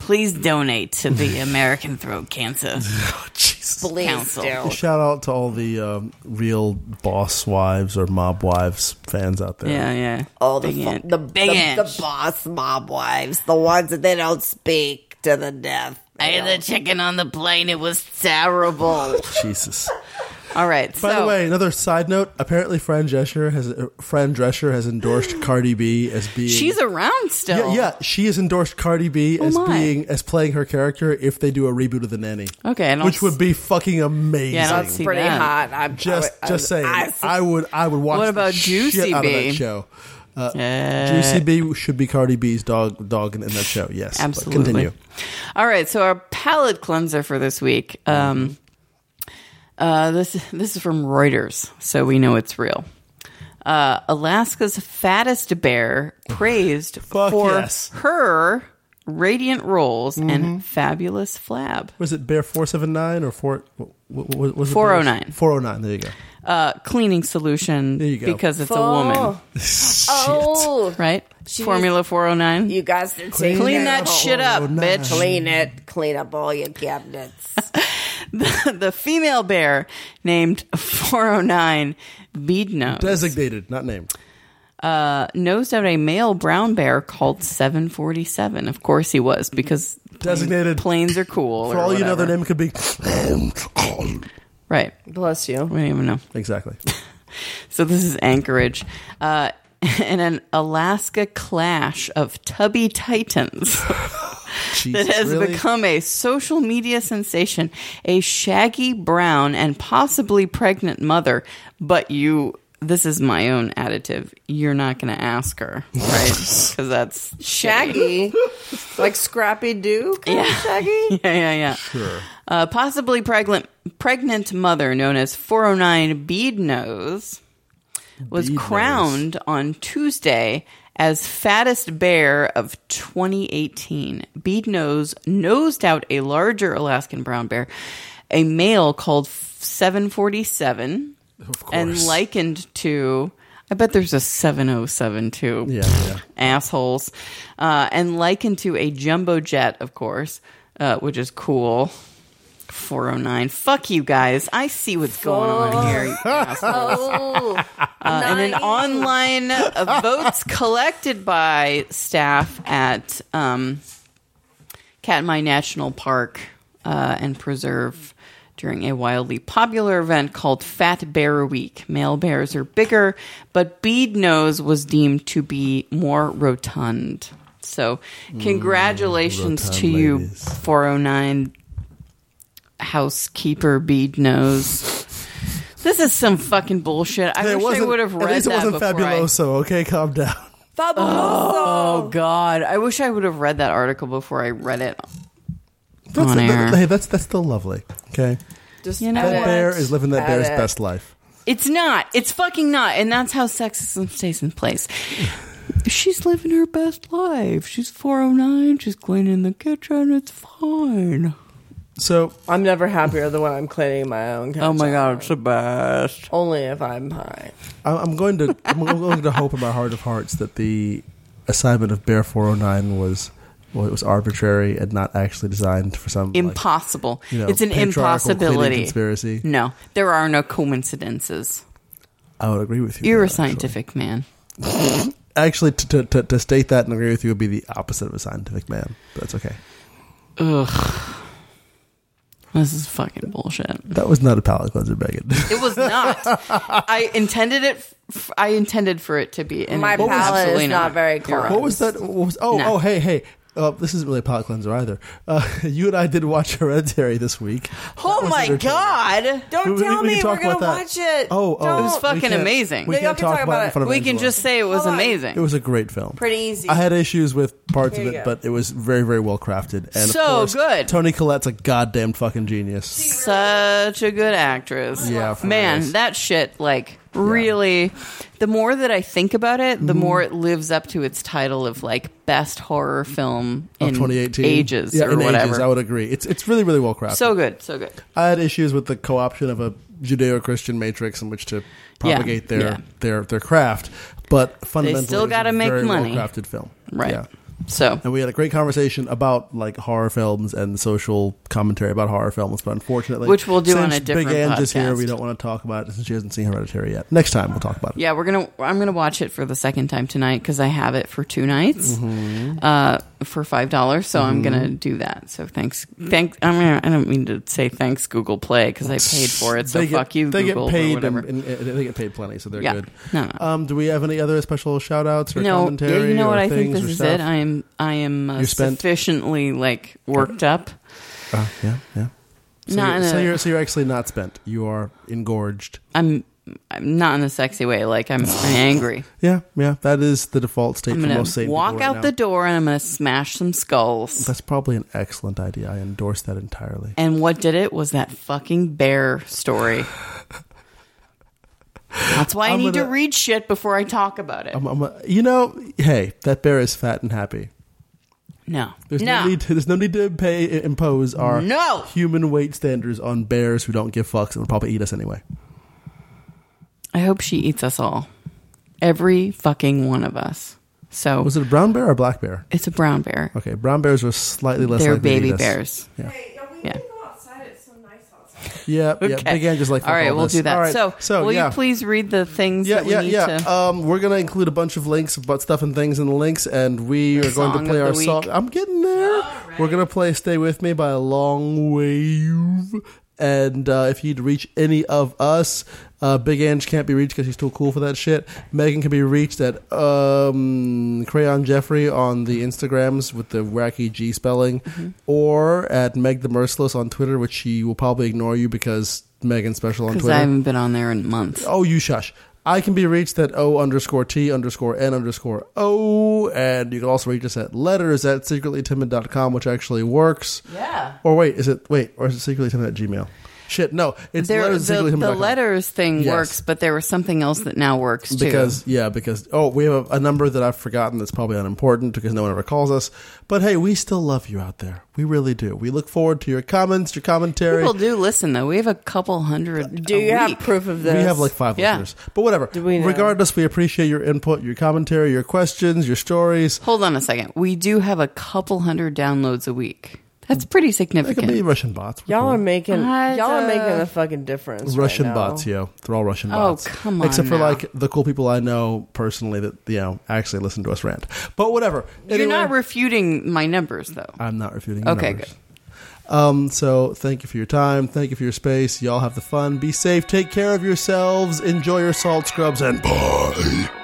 please donate to the American Throat Cancer Please Council. do. Shout out to all the um, real boss wives or mob wives fans out there. Yeah, yeah. All the Big fu- Ange. the, Big the, Ange. the boss mob wives, the ones that they don't speak to the death. I had the chicken on the plane. It was terrible. Jesus. All right. By so, the way, another side note. Apparently, Fran Drescher has uh, Fran Drescher has endorsed Cardi B as being. she's around still. yeah, yeah. She has endorsed Cardi B as Oh my. being as playing her character if they do a reboot of the Nanny, Okay. I don't which would be fucking amazing. Yeah, I don't That's see pretty that. hot. I'm just I, just saying, I, I, would I would watch. What the about shit Juicy out of B? that show? Uh, Uh, Juicy B should be Cardi B's dog dog in, in that show. Yes, but Absolutely. Continue. All right, so our palate cleanser for this week. Um, uh, this this is from Reuters, so we know it's real. Uh, Alaska's fattest bear praised for yes. her radiant rolls and fabulous flab. Was it Bear four seven nine or four? What, what, was 409. Four oh nine. There you go. uh, cleaning solution There you go. because it's a woman, Oh, right? She Formula 409. you guys are Clean Clean taking that shit up, Oh, bitch. Clean it. Clean up all your cabinets. the, the female bear named 409 Bead Nose Designated, not named. uh, nosed out a male brown bear called 747. Of course he was because Designated. planes are cool. For all you know, their name could be. Right. Bless you. We don't even know. exactly. So this is Anchorage. Uh, in an Alaska clash of tubby titans that has really? become a social media sensation, a shaggy brown and possibly pregnant mother, but you this is my own additive. You're not going to ask her, right? Because that's. Shaggy. like Scrappy Doo? Yeah. Shaggy? Yeah, yeah, yeah. Sure. Uh, possibly pregnant pregnant mother known as 409 Bead Nose was Bead crowned on Tuesday as fattest bear of 2018. Bead Nose nosed out a larger Alaskan brown bear, a male called 747, Of course. and likened to. I bet there's a 707 too Yeah, yeah. assholes, uh, and likened to a jumbo jet, of course, uh, which is cool. 409. Fuck you guys. I see what's going on here. you assholes. Oh. Uh, and an nice. online uh, votes collected by staff at um, Katmai National Park uh, and Preserve during a wildly popular event called Fat Bear Week. Male bears are bigger, but Bead Nose was deemed to be more rotund. So, congratulations rotund to you, ladies. 409 housekeeper Bead Nose. This is some fucking bullshit. I It wish I wasn't- would have read At least it that wasn't before I- fabuloso. Okay, calm down. Oh God! I wish I would have read that article before I read it That's, on that- air. hey, that's that's still lovely. Okay, Just You know that what? bear is living that bear's Edit. best life. It's not. It's fucking not. And that's how sexism stays in place. She's living her best life. She's 409. She's cleaning the kitchen. It's fine. So I'm never happier than when I'm cleaning my own kitchen. Oh my God, it's the best. Only if I'm high. I- I'm going to I'm going to hope in my heart of hearts that the assignment of Bear 409 was well, it was arbitrary and not actually designed for some like, Impossible. you know, it's an patriarchal cleaning impossibility. conspiracy. No, there are no coincidences. I would agree with you. You're there, a scientific man. Actually, actually to, to, to, to state that and agree with you would be the opposite of a scientific man. But that's okay. Ugh. This is fucking bullshit. That was not a palate cleanser, Megan. It was not. I intended it. F- I intended for it to be. And My it was palate is not very You're right. close. What was that? What was, oh, No. oh, hey, hey. Uh, this isn't really a palate cleanser either. Uh, you and I did watch Hereditary this week. Oh my god! Don't We- we- tell we me we're gonna about that. watch it. Oh, oh, It was fucking amazing. We No, can't talk talk about about it in front of We can just say it was Hold on. amazing. It was a great film. pretty easy. I had issues with parts of it, go. but it was very, very well crafted. And of So course, good. Toni Collette's a goddamn fucking genius. Such a good actress. Yeah, for man, reals. that shit like really. The more that I think about it, Mm-hmm. the more it lives up to its title of like best horror film Of in 2018, ages yeah, or in whatever. ages, I would agree. It's it's really, really well crafted. so good, so good. I had issues with the co-option of a Judeo-Christian matrix in which to propagate their, yeah. their their craft, but fundamentally, still gotta make very money. Well-crafted film, Right. Yeah. So And we had a great conversation about like horror films and social commentary about horror films, but unfortunately, Which we'll do on a different Big Ange is here. We don't want to talk about it since she hasn't seen Hereditary yet. Next time we'll talk about it. Yeah, we're gonna. I'm gonna watch it for the second time tonight because I have it for two nights, Mm-hmm. uh, for five dollars. So I'm gonna do that. So thanks, thank. I mean, I don't mean to say thanks Google Play because I paid for it. So they get, fuck you, They Google get paid, or whatever. and, and they get paid plenty, so they're Yeah. good. No, no. Um, do we have any other special shout outs or no, commentary? you know what? I think this is stuff? it. I am. I am uh, sufficiently like worked up. Uh, yeah, yeah. So, Not you're, so you're so you're actually not spent. You are engorged. I'm. I'm not in a sexy way. Like I'm, I'm angry. Yeah, yeah. That is the default state I'm for most sane walk people right out now. the door and I'm gonna smash some skulls. That's probably an excellent idea. I endorse that entirely. And what did it was that fucking bear story. That's why I I'm need to gonna- read shit before I talk about it. I'm, I'm a, you know, hey, that bear is fat and happy. no, There's no, need. To, there's no need to pay, impose our No. human weight standards on bears who don't give fucks and would probably eat us anyway. I hope she eats us all. Every fucking one of us. So Was it a brown bear or a black bear? it's a brown bear. Okay, brown bears are slightly less. They're likely to eat baby us. bears. Yeah. Hey, no, we Yeah. need go outside. It's so nice outside. Yeah, yeah. Okay. Big Ann just like all right, fuck we'll this. do that. All right, So, so will yeah. you please read the things Yeah, that we yeah, need yeah. to? Um, we're gonna include a bunch of links about stuff and things in the links, and we are going song to play of our the week. song. I'm getting there. We're gonna play "Stay with Me" by a long wave. And uh, if you need to reach any of us, uh, Big Ange can't be reached because he's too cool for that shit. Megan can be reached at um, Crayon Jeffrey on the Instagrams with the wacky G spelling, Mm-hmm. or at Meg the Merciless on Twitter, which she will probably ignore you because Megan's special on Because Twitter. I haven't been on there in months. Oh, you shush. I can be reached at O underscore T underscore N underscore O. And you can also reach us at letters at secretlytimid.com, which actually works. Yeah. Or wait, is it, wait, or is it secretlytimid at Gmail? Shit, no. It's There, letters the, the letters thing Yes. works, but there was something else that now works too. Because, yeah, because, oh, we have a, a number that I've forgotten that's probably unimportant because no one ever calls us. But hey, we still love you out there. We really do. We look forward to your comments, your commentary. people do listen though. We have a couple hundred. Do a you have proof of this? We have like five Yeah. listeners. But whatever. Do we know? Regardless, we appreciate your input, your commentary, your questions, your stories. Hold on a second. We do have a couple hundred downloads a week. That's pretty significant. It could be. Russian bots. We're Y'all cool. are making I, y'all are making a fucking difference. Russian right now. bots, yo. They're all Russian Oh, bots. come on Except for now. like the cool people I know personally that you know actually listen to us rant. But whatever. You're Anyway, not refuting my numbers though. I'm not refuting. your Okay, numbers. Um. So thank you for your time. Thank you for your space. Y'all have the fun. Be safe. Take care of yourselves. Enjoy your salt scrubs and bye.